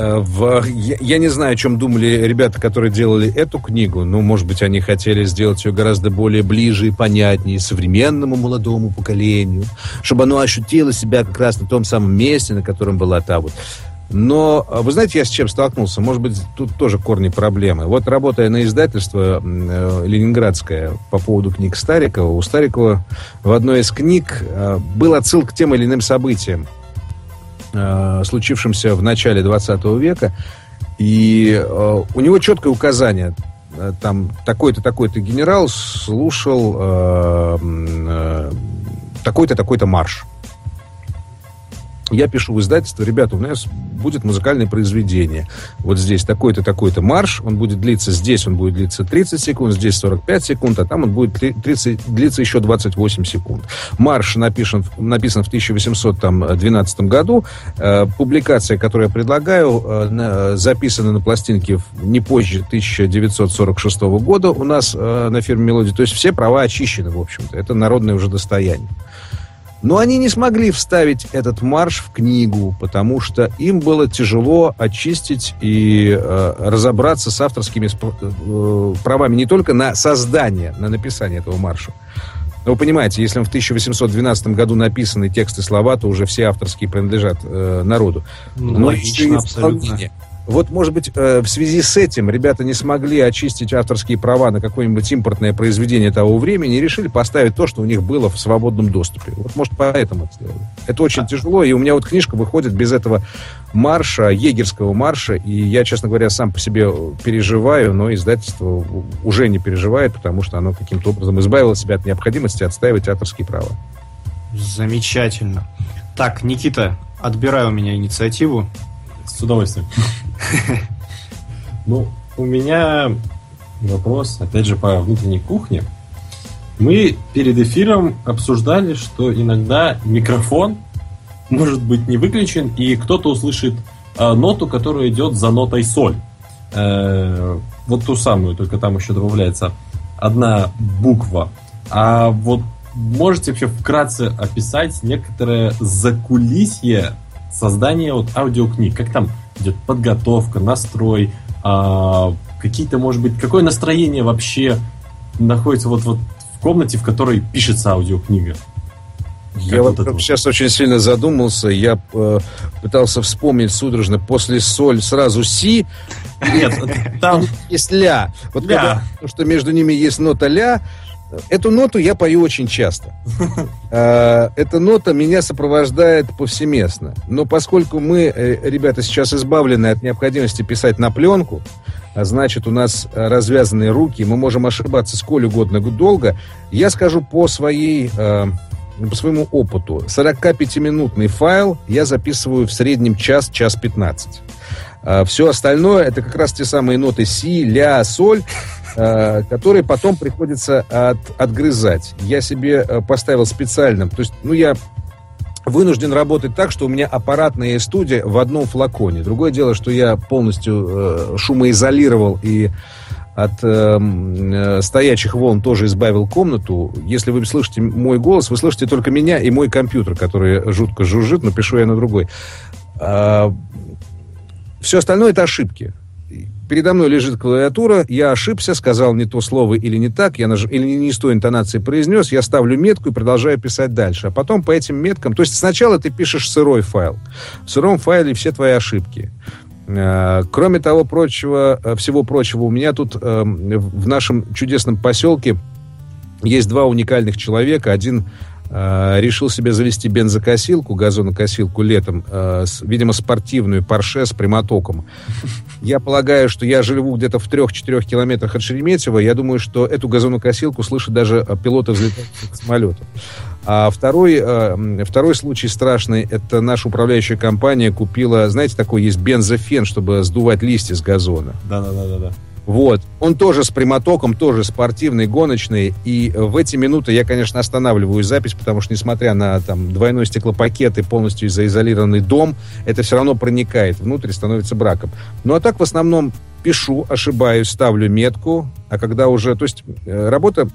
в, я, я не знаю, о чем думали ребята, которые делали эту книгу. Ну, может быть, они хотели сделать ее гораздо более ближе и понятнее современному молодому поколению, чтобы оно ощутило себя как раз на том самом месте, на котором была та вот. Но а вы знаете, я с чем столкнулся? Может быть, тут тоже корни проблемы. Вот работая на издательство э, ленинградское по поводу книг Старикова, у Старикова в одной из книг э, был отсыл к тем или иным событиям э, случившимся в начале 20 века. И э, у него четкое указание. Э, там такой-то, такой-то генерал слушал э, такой-то, такой-то марш я пишу в издательство, ребята, у нас будет музыкальное произведение. Вот здесь такой-то, такой-то марш, он будет длиться, здесь он будет длиться 30 секунд, здесь 45 секунд, а там он будет 30, длиться еще 28 секунд. Марш написан, написан в 1812 году. Э, публикация, которую я предлагаю, э, записана на пластинке не позже 1946 года у нас э, на фирме «Мелодия». То есть все права очищены, в общем-то. Это народное уже достояние. Но они не смогли вставить этот марш в книгу, потому что им было тяжело очистить и э, разобраться с авторскими э, правами не только на создание, на написание этого марша. Но вы понимаете, если он в 1812 году написаны тексты слова, то уже все авторские принадлежат э, народу. Ну, Но логично, абсолютно. Вот, может быть, э, в связи с этим ребята не смогли очистить авторские права на какое-нибудь импортное произведение того времени и решили поставить то, что у них было в свободном доступе. Вот, может, поэтому это сделали. Это очень а. тяжело, и у меня вот книжка выходит без этого марша, егерского марша, и я, честно говоря, сам по себе переживаю, но издательство уже не переживает, потому что оно каким-то образом избавило себя от необходимости отстаивать авторские права. Замечательно. Так, Никита, отбирай у меня инициативу. С удовольствием. Ну, у меня вопрос, опять же, по внутренней кухне. Мы перед эфиром обсуждали, что иногда микрофон может быть не выключен, и кто-то услышит э, ноту, которая идет за нотой соль. Э, вот ту самую, только там еще добавляется одна буква. А вот можете вообще вкратце описать некоторое закулисье создание вот аудиокниг, как там идет подготовка, настрой, а, какие-то, может быть, какое настроение вообще находится вот, вот в комнате, в которой пишется аудиокнига? Я вот, вот сейчас очень сильно задумался. Я э, пытался вспомнить судорожно после соль сразу си. Нет, там есть ля. Вот ля. Когда, что между ними есть нота ля, Эту ноту я пою очень часто. А, эта нота меня сопровождает повсеместно. Но поскольку мы, э, ребята, сейчас избавлены от необходимости писать на пленку, а значит, у нас развязанные руки, мы можем ошибаться сколь угодно долго, я скажу по своей э, по своему опыту. 45-минутный файл я записываю в среднем час, час 15. А все остальное это как раз те самые ноты си, ля, соль, Э, которые потом приходится от, отгрызать. Я себе э, поставил специально, то есть, ну, я вынужден работать так, что у меня аппаратная студия в одном флаконе. Другое дело, что я полностью э, шумоизолировал и от э, э, стоячих волн тоже избавил комнату. Если вы слышите мой голос, вы слышите только меня и мой компьютер, который жутко жужжит, но пишу я на другой. А, все остальное это ошибки передо мной лежит клавиатура, я ошибся, сказал не то слово или не так, я наж... или не с той интонацией произнес, я ставлю метку и продолжаю писать дальше. А потом по этим меткам... То есть сначала ты пишешь сырой файл. В сыром файле все твои ошибки. Э, кроме того прочего, э, всего прочего, у меня тут э, в нашем чудесном поселке есть два уникальных человека. Один решил себе завести бензокосилку, газонокосилку летом, э, видимо, спортивную, парше с прямотоком. Я полагаю, что я живу где-то в 3-4 километрах от Шереметьево. Я думаю, что эту газонокосилку слышат даже э, пилоты взлетающих самолетов. А второй, второй случай страшный, это наша управляющая компания купила, знаете, такой есть бензофен, чтобы сдувать листья с газона. Да-да-да. Вот. Он тоже с прямотоком, тоже спортивный, гоночный. И в эти минуты я, конечно, останавливаю запись, потому что, несмотря на там, двойной стеклопакет и полностью заизолированный дом, это все равно проникает внутрь, становится браком. Ну, а так, в основном, пишу, ошибаюсь, ставлю метку. А когда уже... То есть э, работа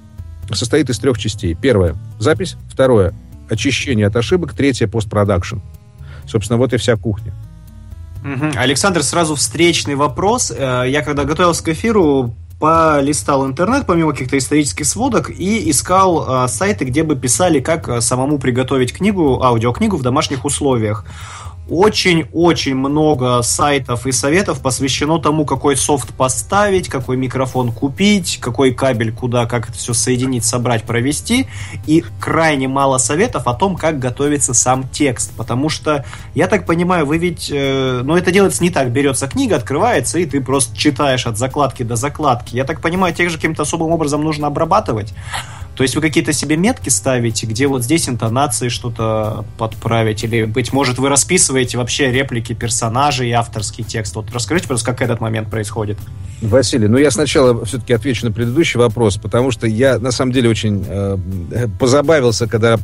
состоит из трех частей. Первое — запись. Второе — очищение от ошибок. Третье — постпродакшн. Собственно, вот и вся кухня. Александр, сразу встречный вопрос. Э, я когда готовился к эфиру, полистал интернет, помимо каких-то исторических сводок, и искал э, сайты, где бы писали, как э, самому приготовить книгу, аудиокнигу в домашних условиях очень-очень много сайтов и советов посвящено тому, какой софт поставить, какой микрофон купить, какой кабель куда, как это все соединить, собрать, провести. И крайне мало советов о том, как готовится сам текст. Потому что, я так понимаю, вы ведь... Э, ну, это делается не так. Берется книга, открывается, и ты просто читаешь от закладки до закладки. Я так понимаю, тех же каким-то особым образом нужно обрабатывать. То есть вы какие-то себе метки ставите, где вот здесь интонации что-то подправить, или, быть может, вы расписываете вообще реплики персонажей и авторский текст. Вот расскажите просто, как этот момент происходит. Василий, ну я сначала все-таки отвечу на предыдущий вопрос, потому что я на самом деле очень э, позабавился, когда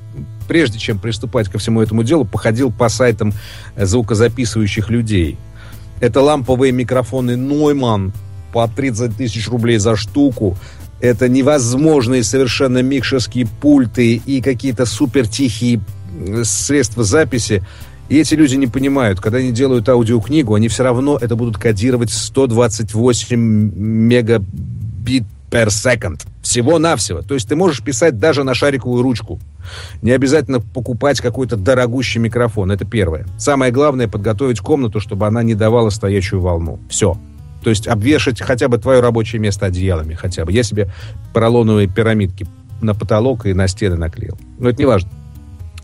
прежде чем приступать ко всему этому делу, походил по сайтам звукозаписывающих людей. Это ламповые микрофоны Neumann по 30 тысяч рублей за штуку это невозможные совершенно микшерские пульты и какие-то супер тихие средства записи. И эти люди не понимают, когда они делают аудиокнигу, они все равно это будут кодировать 128 мегабит per second. Всего-навсего. То есть ты можешь писать даже на шариковую ручку. Не обязательно покупать какой-то дорогущий микрофон. Это первое. Самое главное подготовить комнату, чтобы она не давала стоячую волну. Все. То есть обвешать хотя бы твое рабочее место одеялами хотя бы. Я себе поролоновые пирамидки на потолок и на стены наклеил. Но это не важно.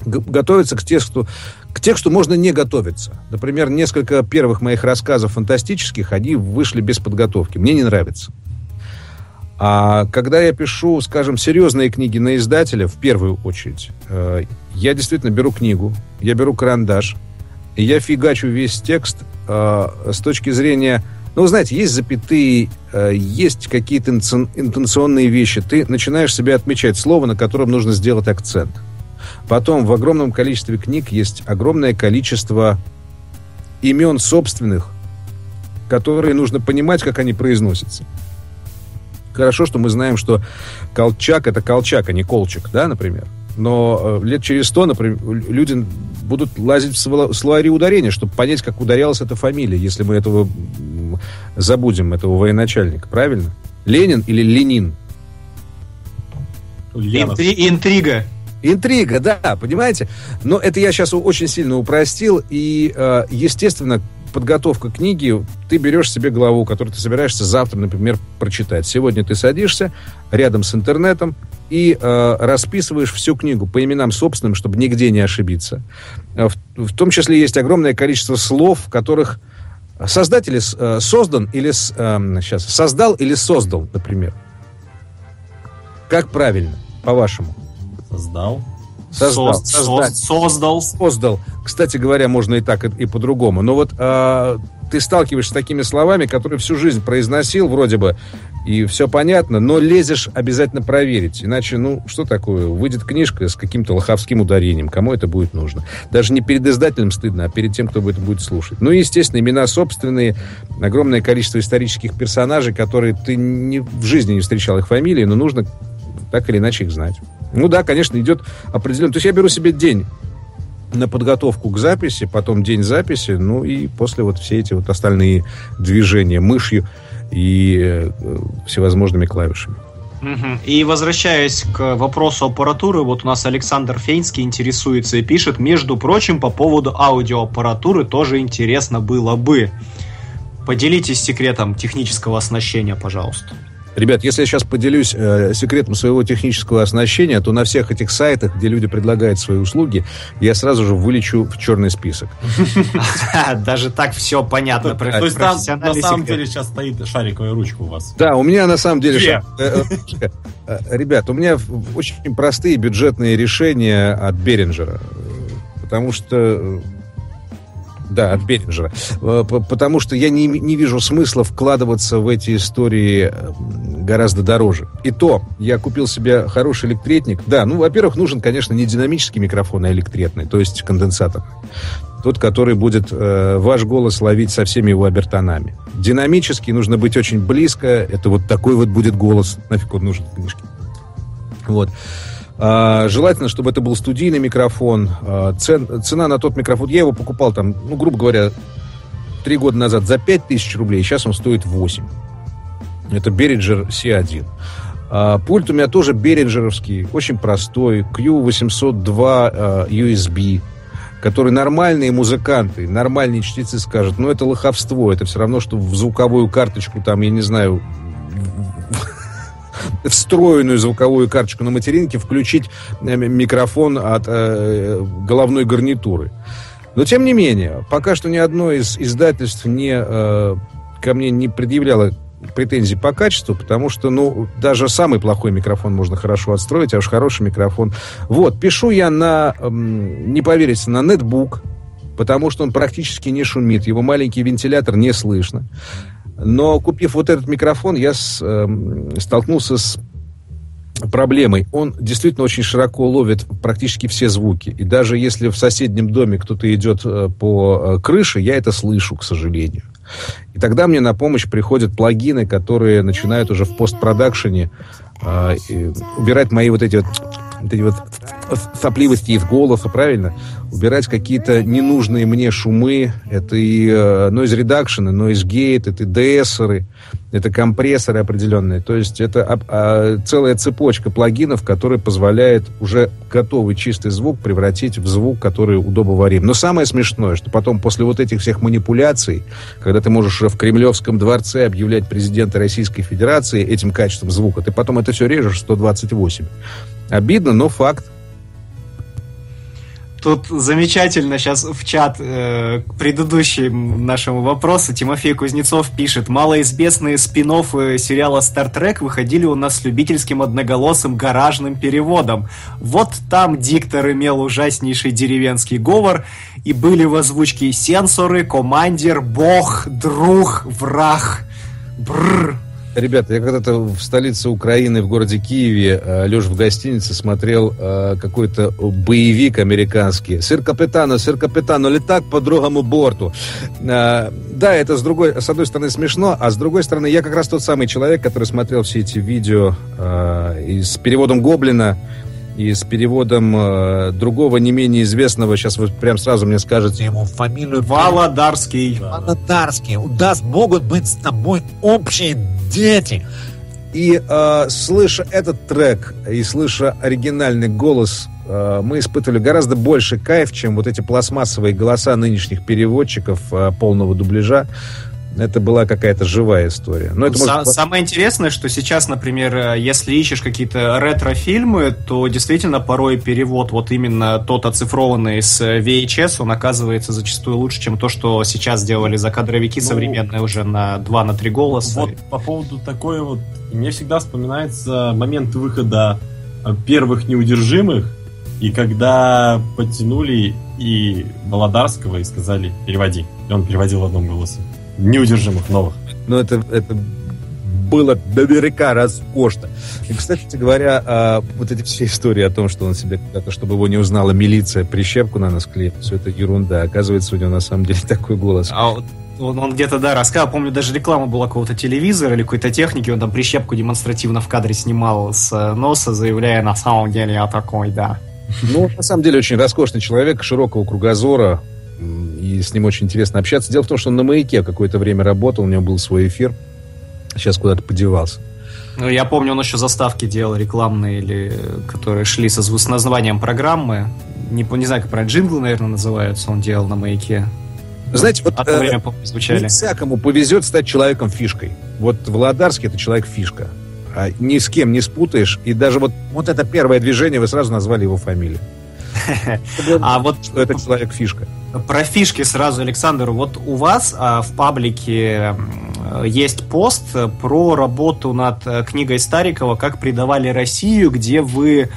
Готовиться к тексту, к тексту можно не готовиться. Например, несколько первых моих рассказов фантастических, они вышли без подготовки. Мне не нравится. А когда я пишу, скажем, серьезные книги на издателя, в первую очередь, э, я действительно беру книгу, я беру карандаш, и я фигачу весь текст э, с точки зрения ну, вы знаете, есть запятые, э, есть какие-то интенционные вещи. Ты начинаешь себе отмечать слово, на котором нужно сделать акцент. Потом в огромном количестве книг есть огромное количество имен собственных, которые нужно понимать, как они произносятся. Хорошо, что мы знаем, что Колчак — это Колчак, а не Колчак, да, например. Но э, лет через сто, например, люди будут лазить в словари ударения, чтобы понять, как ударялась эта фамилия, если мы этого забудем, этого военачальника, правильно? Ленин или Ленин? Интри- интрига. Интрига, да, понимаете? Но это я сейчас очень сильно упростил, и, э, естественно, подготовка книги, ты берешь себе главу, которую ты собираешься завтра, например, прочитать. Сегодня ты садишься рядом с интернетом и э, расписываешь всю книгу по именам собственным, чтобы нигде не ошибиться. В, в том числе есть огромное количество слов, которых создатель э, создан или э, сейчас создал или создал, например. Как правильно, по-вашему? Создал. Создал. Соз- соз- создал. Создал. Кстати говоря, можно и так, и, и по-другому. Но вот а, ты сталкиваешься с такими словами, которые всю жизнь произносил вроде бы, и все понятно, но лезешь обязательно проверить. Иначе, ну, что такое? Выйдет книжка с каким-то лоховским ударением. Кому это будет нужно? Даже не перед издателем стыдно, а перед тем, кто это будет слушать. Ну и, естественно, имена собственные, огромное количество исторических персонажей, которые ты ни, в жизни не встречал их фамилии, но нужно так или иначе их знать. Ну да, конечно, идет определенно. То есть я беру себе день на подготовку к записи, потом день записи, ну и после вот все эти вот остальные движения мышью и э, всевозможными клавишами. И возвращаясь к вопросу аппаратуры, вот у нас Александр Фейнский интересуется и пишет, между прочим, по поводу аудиоаппаратуры тоже интересно было бы. Поделитесь секретом технического оснащения, пожалуйста. Ребят, если я сейчас поделюсь э, секретом своего технического оснащения, то на всех этих сайтах, где люди предлагают свои услуги, я сразу же вылечу в черный список. Даже так все понятно. про- То есть там на самом деле сейчас стоит шариковая ручка у вас. Да, у меня на самом деле... Э, э, э, Ребят, у меня очень простые бюджетные решения от Беринджера. Потому что... Да, от Беринджера. Э, Потому что я не, не вижу смысла вкладываться в эти истории гораздо дороже. И то, я купил себе хороший электретник. Да, ну, во-первых, нужен, конечно, не динамический микрофон, а электретный, то есть конденсатор. Тот, который будет э, ваш голос ловить со всеми его обертонами. Динамический, нужно быть очень близко. Это вот такой вот будет голос. Нафиг он нужен в книжке. Вот. А, желательно, чтобы это был студийный микрофон. А, цен- цена на тот микрофон, я его покупал там, ну, грубо говоря, три года назад за 5000 рублей, сейчас он стоит 8. Это Behringer C1. А, пульт у меня тоже беринджеровский, очень простой, Q802 а, USB, который нормальные музыканты, нормальные чтецы скажут, ну это лоховство, это все равно, что в звуковую карточку, там, я не знаю, встроенную звуковую карточку на материнке включить э, микрофон от э, головной гарнитуры. Но тем не менее, пока что ни одно из издательств не, э, ко мне не предъявляло претензий по качеству, потому что, ну, даже самый плохой микрофон можно хорошо отстроить, а уж хороший микрофон. Вот, пишу я на, эм, не поверите, на нетбук, потому что он практически не шумит, его маленький вентилятор не слышно. Но купив вот этот микрофон, я с, эм, столкнулся с проблемой. Он действительно очень широко ловит практически все звуки. И даже если в соседнем доме кто-то идет э, по э, крыше, я это слышу, к сожалению. И тогда мне на помощь приходят плагины, которые начинают уже в постпродакшене э, убирать мои вот эти вот, вот эти вот сопливости из голоса, правильно? Убирать какие-то ненужные мне шумы. Это и э, noise reduction, и noise gate, это и дессеры, это компрессоры определенные. То есть это а, целая цепочка плагинов, которая позволяет уже готовый чистый звук превратить в звук, который удобоварим. Но самое смешное, что потом после вот этих всех манипуляций, когда ты можешь уже в Кремлевском дворце объявлять президента Российской Федерации этим качеством звука, ты потом это все режешь 128. Обидно, но факт. Тут замечательно сейчас в чат э, к предыдущему нашему вопросу Тимофей Кузнецов пишет Малоизвестные спин сериала Star Trek выходили у нас с любительским одноголосым гаражным переводом. Вот там диктор имел ужаснейший деревенский говор и были в озвучке сенсоры, командир, бог, друг, враг. Бррр. Ребята, я когда-то в столице Украины, в городе Киеве, э, лежа в гостинице, смотрел э, какой-то боевик американский. Сыр капитана, сыр капитана, летак по другому борту. Э, да, это с другой, с одной стороны смешно, а с другой стороны я как раз тот самый человек, который смотрел все эти видео с переводом Гоблина и с переводом э, другого не менее известного. Сейчас вы прям сразу мне скажете Ему фамилию. Володарский. У нас могут быть с тобой общие дети. И э, слыша этот трек и слыша оригинальный голос, э, мы испытывали гораздо больше кайф, чем вот эти пластмассовые голоса нынешних переводчиков э, полного дубляжа это была какая-то живая история. Но это может... Самое интересное, что сейчас, например, э, если ищешь какие-то ретро-фильмы, то действительно порой перевод вот именно тот оцифрованный с VHS, он оказывается зачастую лучше, чем то, что сейчас сделали закадровики ну, современные уже на 2 на 3 голоса. Вот по поводу такой вот, мне всегда вспоминается момент выхода э, первых неудержимых, и когда подтянули и Володарского и сказали «переводи», и он переводил в одном голосе неудержимых новых. Ну, это, это было наверняка роскошно. И, кстати говоря, а, вот эти все истории о том, что он себе когда-то, чтобы его не узнала милиция, прищепку на нас клеит, все это ерунда. Оказывается, у него на самом деле такой голос. А вот он, он где-то, да, рассказал, помню, даже реклама была какого-то телевизора или какой-то техники, он там прищепку демонстративно в кадре снимал с э, носа, заявляя, на самом деле я такой, да. Ну, на самом деле, очень роскошный человек, широкого кругозора, и с ним очень интересно общаться. Дело в том, что он на «Маяке» какое-то время работал, у него был свой эфир, сейчас куда-то подевался. Ну, я помню, он еще заставки делал рекламные, или которые шли со, с названием программы. Не, не знаю, как правильно, джинглы, наверное, называются, он делал на «Маяке». Знаете, вот Одно э, время, помню, звучали. не всякому повезет стать человеком-фишкой. Вот Володарский — это человек-фишка. А ни с кем не спутаешь. И даже вот, вот это первое движение, вы сразу назвали его фамилию. А вот это человек-фишка. Про фишки сразу, Александр. Вот у вас а, в паблике есть пост про работу над э, книгой Старикова «Как предавали Россию», где вы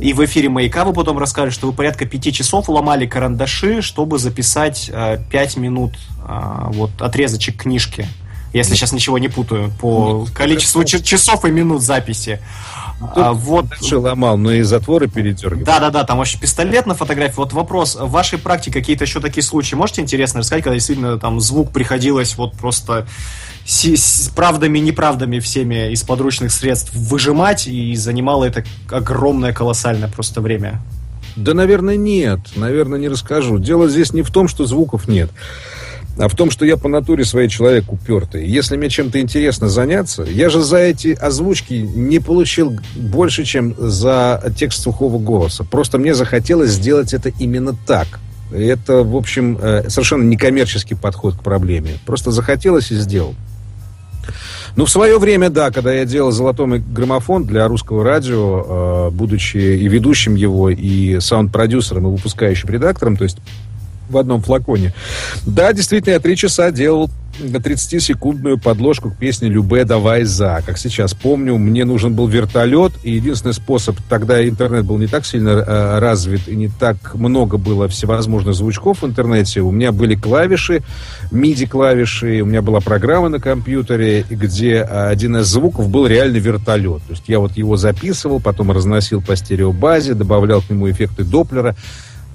и в эфире «Маяка» вы потом рассказали, что вы порядка пяти часов ломали карандаши, чтобы записать э, пять минут э, вот отрезочек книжки. Если сейчас ничего не путаю по количеству часов и минут записи. А, вот ломал, но и затворы передергивал. Да, да, да, там вообще пистолет на фотографии. Вот вопрос: в вашей практике какие-то еще такие случаи можете интересно рассказать, когда действительно там звук приходилось вот просто с, с правдами, неправдами всеми из подручных средств выжимать, и занимало это огромное, колоссальное просто время? Да, наверное, нет. Наверное, не расскажу. Дело здесь не в том, что звуков нет а в том, что я по натуре своей человек упертый. Если мне чем-то интересно заняться, я же за эти озвучки не получил больше, чем за текст сухого голоса. Просто мне захотелось сделать это именно так. Это, в общем, э, совершенно некоммерческий подход к проблеме. Просто захотелось и сделал. Ну, в свое время, да, когда я делал «Золотой граммофон» для русского радио, э, будучи и ведущим его, и саунд-продюсером, и выпускающим редактором, то есть в одном флаконе. Да, действительно, я три часа делал 30-секундную подложку к песне «Любе, давай за». Как сейчас помню, мне нужен был вертолет, и единственный способ, тогда интернет был не так сильно э, развит, и не так много было всевозможных звучков в интернете. У меня были клавиши, MIDI-клавиши, у меня была программа на компьютере, где один из звуков был реальный вертолет. То есть я вот его записывал, потом разносил по стереобазе, добавлял к нему эффекты Доплера.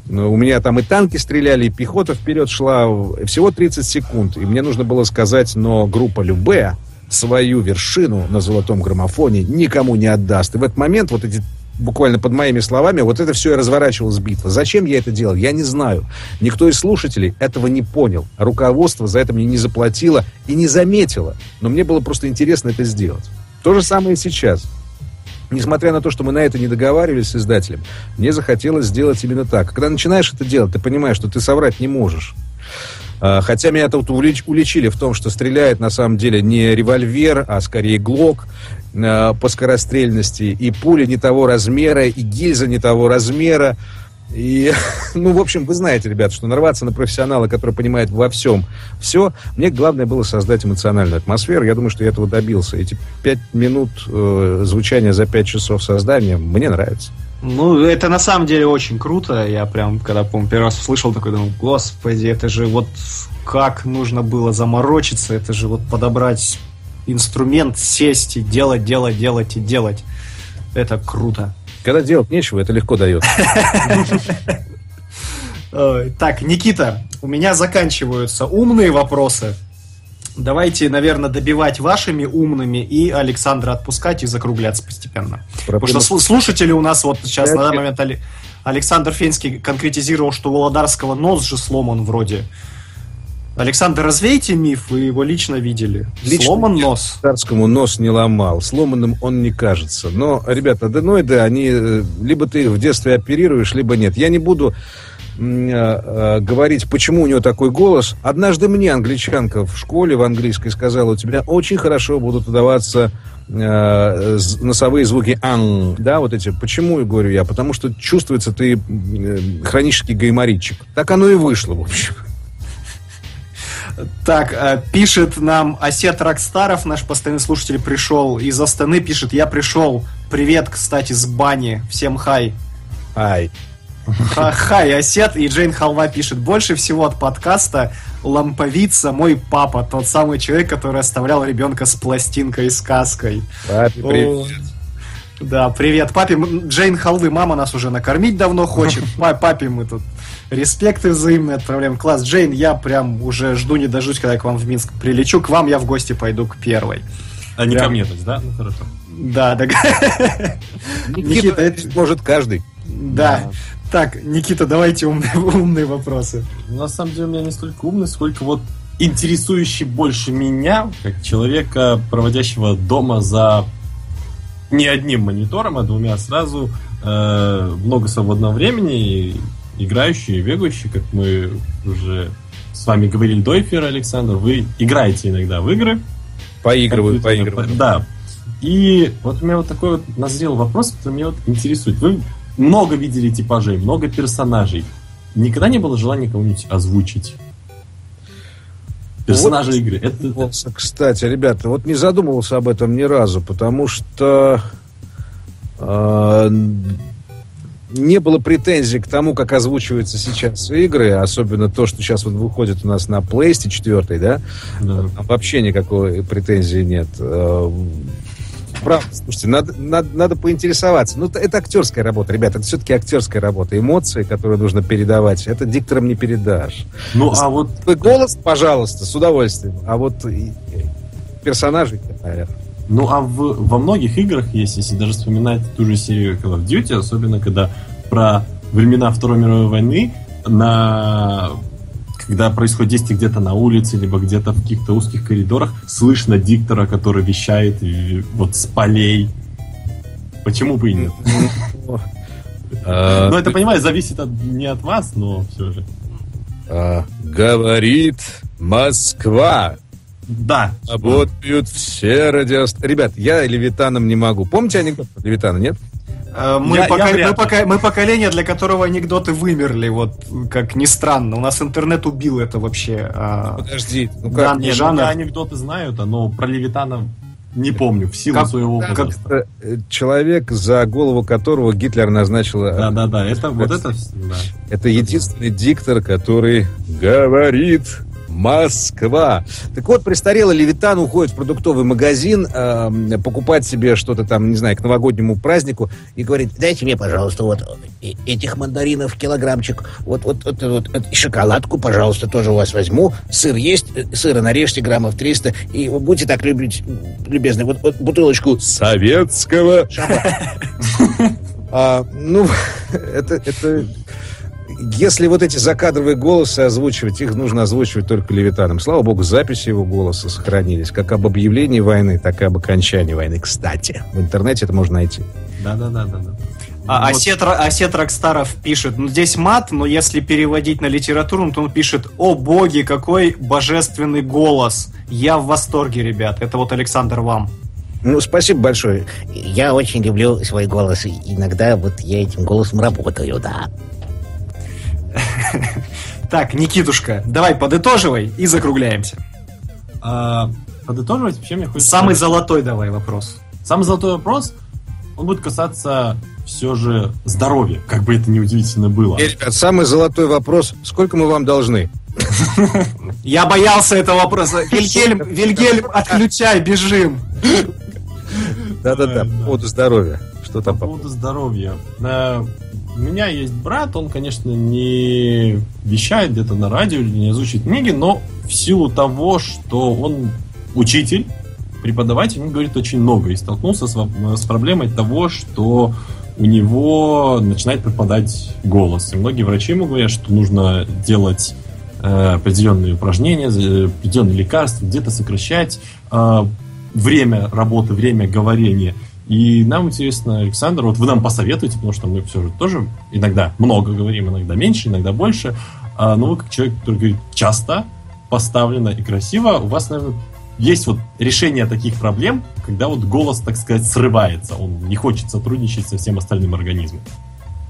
Ну, у меня там и танки стреляли, и пехота вперед шла. Всего 30 секунд. И мне нужно было сказать, но группа Любе свою вершину на золотом граммофоне никому не отдаст. И в этот момент вот эти буквально под моими словами, вот это все и разворачивалась битва. Зачем я это делал, я не знаю. Никто из слушателей этого не понял. Руководство за это мне не заплатило и не заметило. Но мне было просто интересно это сделать. То же самое и сейчас несмотря на то, что мы на это не договаривались с издателем, мне захотелось сделать именно так. Когда начинаешь это делать, ты понимаешь, что ты соврать не можешь. А, хотя меня тут уличили в том, что стреляет на самом деле не револьвер, а скорее глок э, по скорострельности, и пуля не того размера, и гильза не того размера. И, ну, в общем, вы знаете, ребят, что нарваться на профессионала, который понимает во всем все, мне главное было создать эмоциональную атмосферу. Я думаю, что я этого добился. Эти пять минут э, звучания за пять часов создания мне нравится. Ну, это на самом деле очень круто. Я прям, когда, помню, первый раз услышал, такой думал, господи, это же вот как нужно было заморочиться, это же вот подобрать инструмент, сесть и делать, делать, делать и делать. Это круто. Когда делать нечего, это легко дает. Так, Никита, у меня заканчиваются умные вопросы. Давайте, наверное, добивать вашими умными и Александра отпускать и закругляться постепенно. Потому что слушатели у нас вот сейчас на данный момент Александр Фенский конкретизировал, что у Володарского нос же сломан вроде. Александр, развейте миф, вы его лично видели. Лично Сломан нос. Царскому нос не ломал. Сломанным он не кажется. Но, ребята, аденоиды, они э, либо ты их в детстве оперируешь, либо нет. Я не буду э, э, говорить, почему у него такой голос. Однажды мне англичанка в школе в английской сказала, у тебя очень хорошо будут удаваться э, носовые звуки ан, да, вот эти. Почему, я говорю я? Потому что чувствуется ты хронический гайморитчик. Так оно и вышло, в общем. Так, э, пишет нам Осет Рокстаров, наш постоянный слушатель, пришел из Астаны, пишет, я пришел. Привет, кстати, с бани. Всем хай. Ай. Ха- Хай, Осет. И Джейн Халва пишет, больше всего от подкаста Ламповица мой папа, тот самый человек, который оставлял ребенка с пластинкой и сказкой. Папе, привет. Да, привет, папе. Джейн Халвы, мама нас уже накормить давно хочет. Па- Папе мы тут респекты взаимные отправляем. Класс, Джейн, я прям уже жду не дождусь, когда я к вам в Минск прилечу. К вам я в гости пойду к первой. А не Прям. ко мне, то есть, да? Ну хорошо. Да, да. Никита, это может каждый. Да. Так, Никита, давайте умные, умные вопросы. На самом деле у меня не столько умный, сколько вот интересующий больше меня, как человека, проводящего дома за не одним монитором, а двумя сразу, э, много свободного времени, и играющий, и бегающий, как мы уже с вами говорили до эфира, Александр, вы играете иногда в игры. Поигрываю, поигрываю. Да. И вот у меня вот такой вот назрел вопрос, который меня вот интересует. Вы много видели типажей, много персонажей. Никогда не было желания кого-нибудь озвучить? Персонажи Вот. игры. Это, Кстати, ребята, вот не задумывался об этом ни разу, потому что э, не было претензий к тому, как озвучиваются сейчас игры, особенно то, что сейчас вот выходит у нас на PlayStation 4, да? да. Там вообще никакой претензии нет. Э, Правда, слушайте, надо, надо, надо поинтересоваться. Ну, это, это актерская работа, ребята, это все-таки актерская работа. Эмоции, которые нужно передавать, это диктором не передашь. Ну, а вот голос, пожалуйста, с удовольствием. А вот и- и персонажей, наверное. Ну, а в, во многих играх есть, если даже вспоминать ту же серию Call of Duty, особенно когда про времена Второй мировой войны, на... когда происходит действие где-то на улице, либо где-то в каких-то узких коридорах, слышно диктора, который вещает вот с полей. Почему бы и нет? А, Ну, это, понимаешь, зависит не от вас, но все же. а, Говорит Москва. Да. Работают все радиостанции. Ребят, я Левитаном не могу. Помните анекдот про Левитана, нет? Э, Мы, Я- я пока- вряд мы, пока- мы поколение, для которого анекдоты вымерли, вот как ни странно. У нас интернет убил это вообще. а, Подожди, ну Да, как? не Не, ну, жанр. я анекдоты знаю, да, но про Левитана не помню, в силу Как- своего Как возраста. э, человек, за голову которого Гитлер назначил... э, Да, да, да, это вот это, да. Это единственный диктор, который говорит Москва. Так вот, престарелый Левитан уходит в продуктовый магазин эм, покупать себе что-то там, не знаю, к новогоднему празднику и говорит, Дайте мне, пожалуйста, вот э- этих мандаринов килограммчик. Вот, вот, вот, вот, вот, шоколадку, пожалуйста, тоже у вас возьму. Сыр есть, Э, сыра нарежьте граммов 300. И вот будьте так любить, любезны, вот, вот бутылочку советского... А, ну, это, это... Если вот эти закадровые голосы озвучивать, их нужно озвучивать только Левитаном. Слава богу, записи его голоса сохранились. Как об объявлении войны, так и об окончании войны. Кстати, в интернете это можно найти. Да, да, да, да, да. А Вот. Осет, Осет Рокстаров пишет, ну здесь мат, но если переводить на литературу, то он пишет, о боги, какой божественный голос. Я в восторге, ребят. Это вот Александр вам. Ну, спасибо большое. Я очень люблю свой голос. Иногда вот я этим голосом работаю, да. Так, Никитушка, давай подытоживай и закругляемся. А, подытоживать вообще мне хочется... Самый золотой давай вопрос. Самый золотой вопрос, он будет касаться все же здоровья, как бы это ни удивительно было. Э, ребят, самый золотой вопрос. Сколько мы вам должны? Я боялся этого вопроса. Вильгельм, Вильгельм, отключай, бежим. Да-да-да, Э, по поводу здоровья. Что там? по- поводу здоровья. У меня есть брат, он, конечно, не вещает где-то на радио или не озвучит книги, но в силу того, что он учитель, преподаватель, он говорит очень много и столкнулся с, с проблемой того, что у него начинает пропадать голос. И многие врачи ему говорят, что нужно делать э, определенные упражнения, определенные лекарства, где-то сокращать э, время работы, время говорения. И нам интересно, Александр, вот вы нам посоветуете, потому что мы все же тоже иногда много говорим, иногда меньше, иногда больше. А, но вы как человек, который говорит часто, поставлено и красиво, у вас, наверное, есть вот решение таких проблем, когда вот голос, так сказать, срывается, он не хочет сотрудничать со всем остальным организмом.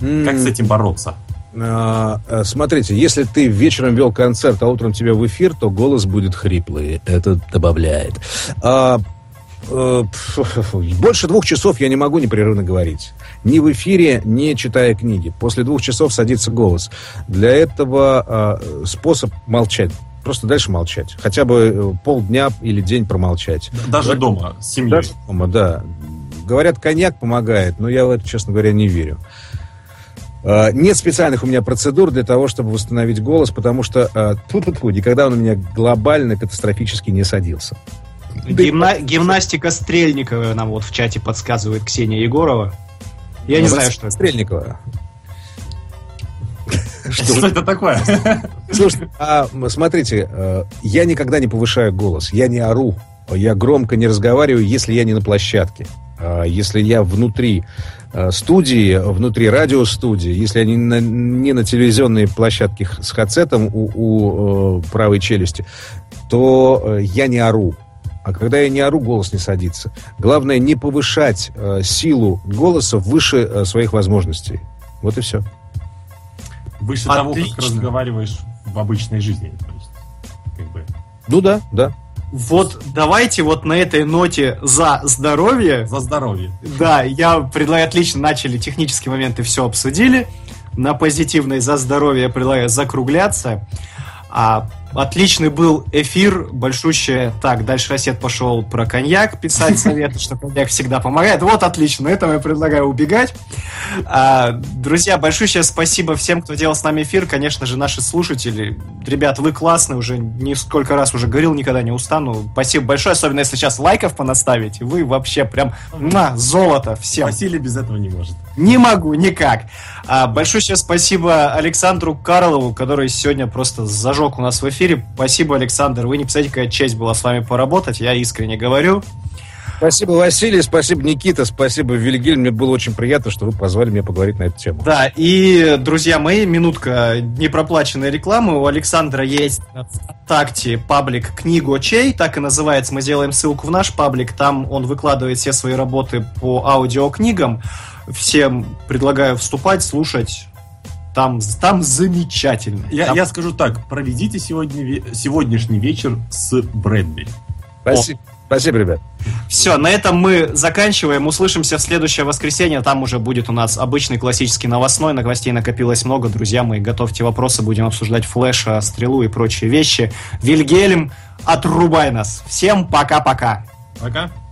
Mm. Как с этим бороться? А, э, смотрите, если ты вечером вел концерт, а утром тебя в эфир, то голос будет хриплый. Это добавляет. А, э, больше двух часов я не могу непрерывно говорить. Ни в эфире, ни читая книги. После двух часов садится голос. Для этого а, способ молчать просто дальше молчать. Хотя бы э, полдня или день промолчать. Даже Говорят, дома, с семьей. Даже дома, да. Говорят, коньяк помогает, но я в это, честно говоря, не верю. А, нет специальных у меня процедур для того, чтобы восстановить голос, потому что а, тьфу -тьфу -тьфу, никогда он у меня глобально, катастрофически не садился. Гимна... Гимнастика Стрельникова нам вот в чате подсказывает Ксения Егорова. Я ну, не знаю, что это. Стрельникова. Что это такое? Слушайте, а, смотрите, э, я никогда не повышаю голос, я не ору, я громко не разговариваю, если я не на площадке. А если я внутри э, студии, внутри радиостудии, если я не на, не на телевизионной площадке с хацетом у, у э, правой челюсти, то я не ору. А когда я не ору, голос не садится. Главное не повышать э, силу голоса выше э, своих возможностей. Вот и все. Выше Отлично. того, как разговариваешь в обычной жизни. То есть, как бы. Ну да, да. Вот давайте вот на этой ноте за здоровье. За здоровье. Да, я предлагаю, отлично, начали технические моменты, все обсудили. На позитивной за здоровье я предлагаю закругляться. А Отличный был эфир, большущий. Так, дальше Рассет пошел про коньяк писать советы, что коньяк всегда помогает. Вот, отлично, на этом я предлагаю убегать. А, друзья, большущее спасибо всем, кто делал с нами эфир. Конечно же, наши слушатели. Ребят, вы классные, уже несколько раз уже говорил, никогда не устану. Спасибо большое, особенно если сейчас лайков понаставите. Вы вообще прям на золото всем. Василий без этого не может. Не могу, никак. А, большое спасибо Александру Карлову, который сегодня просто зажег у нас в эфире эфире. Спасибо, Александр. Вы не представляете, какая честь была с вами поработать. Я искренне говорю. Спасибо, Василий, спасибо, Никита, спасибо, Вильгельм. Мне было очень приятно, что вы позвали меня поговорить на эту тему. Да, и, друзья мои, минутка непроплаченной рекламы. У Александра есть в ВКонтакте паблик «Книгу чей», так и называется. Мы сделаем ссылку в наш паблик. Там он выкладывает все свои работы по аудиокнигам. Всем предлагаю вступать, слушать. Там, там замечательно. Я, там... я скажу так, проведите сегодня, сегодняшний вечер с Брэдбери. Спасибо. О. Спасибо, ребят. Все, на этом мы заканчиваем. Услышимся в следующее воскресенье. Там уже будет у нас обычный классический новостной. Новостей накопилось много. Друзья мои, готовьте вопросы. Будем обсуждать флеша, стрелу и прочие вещи. Вильгельм, отрубай нас. Всем пока-пока. Пока. -пока. пока.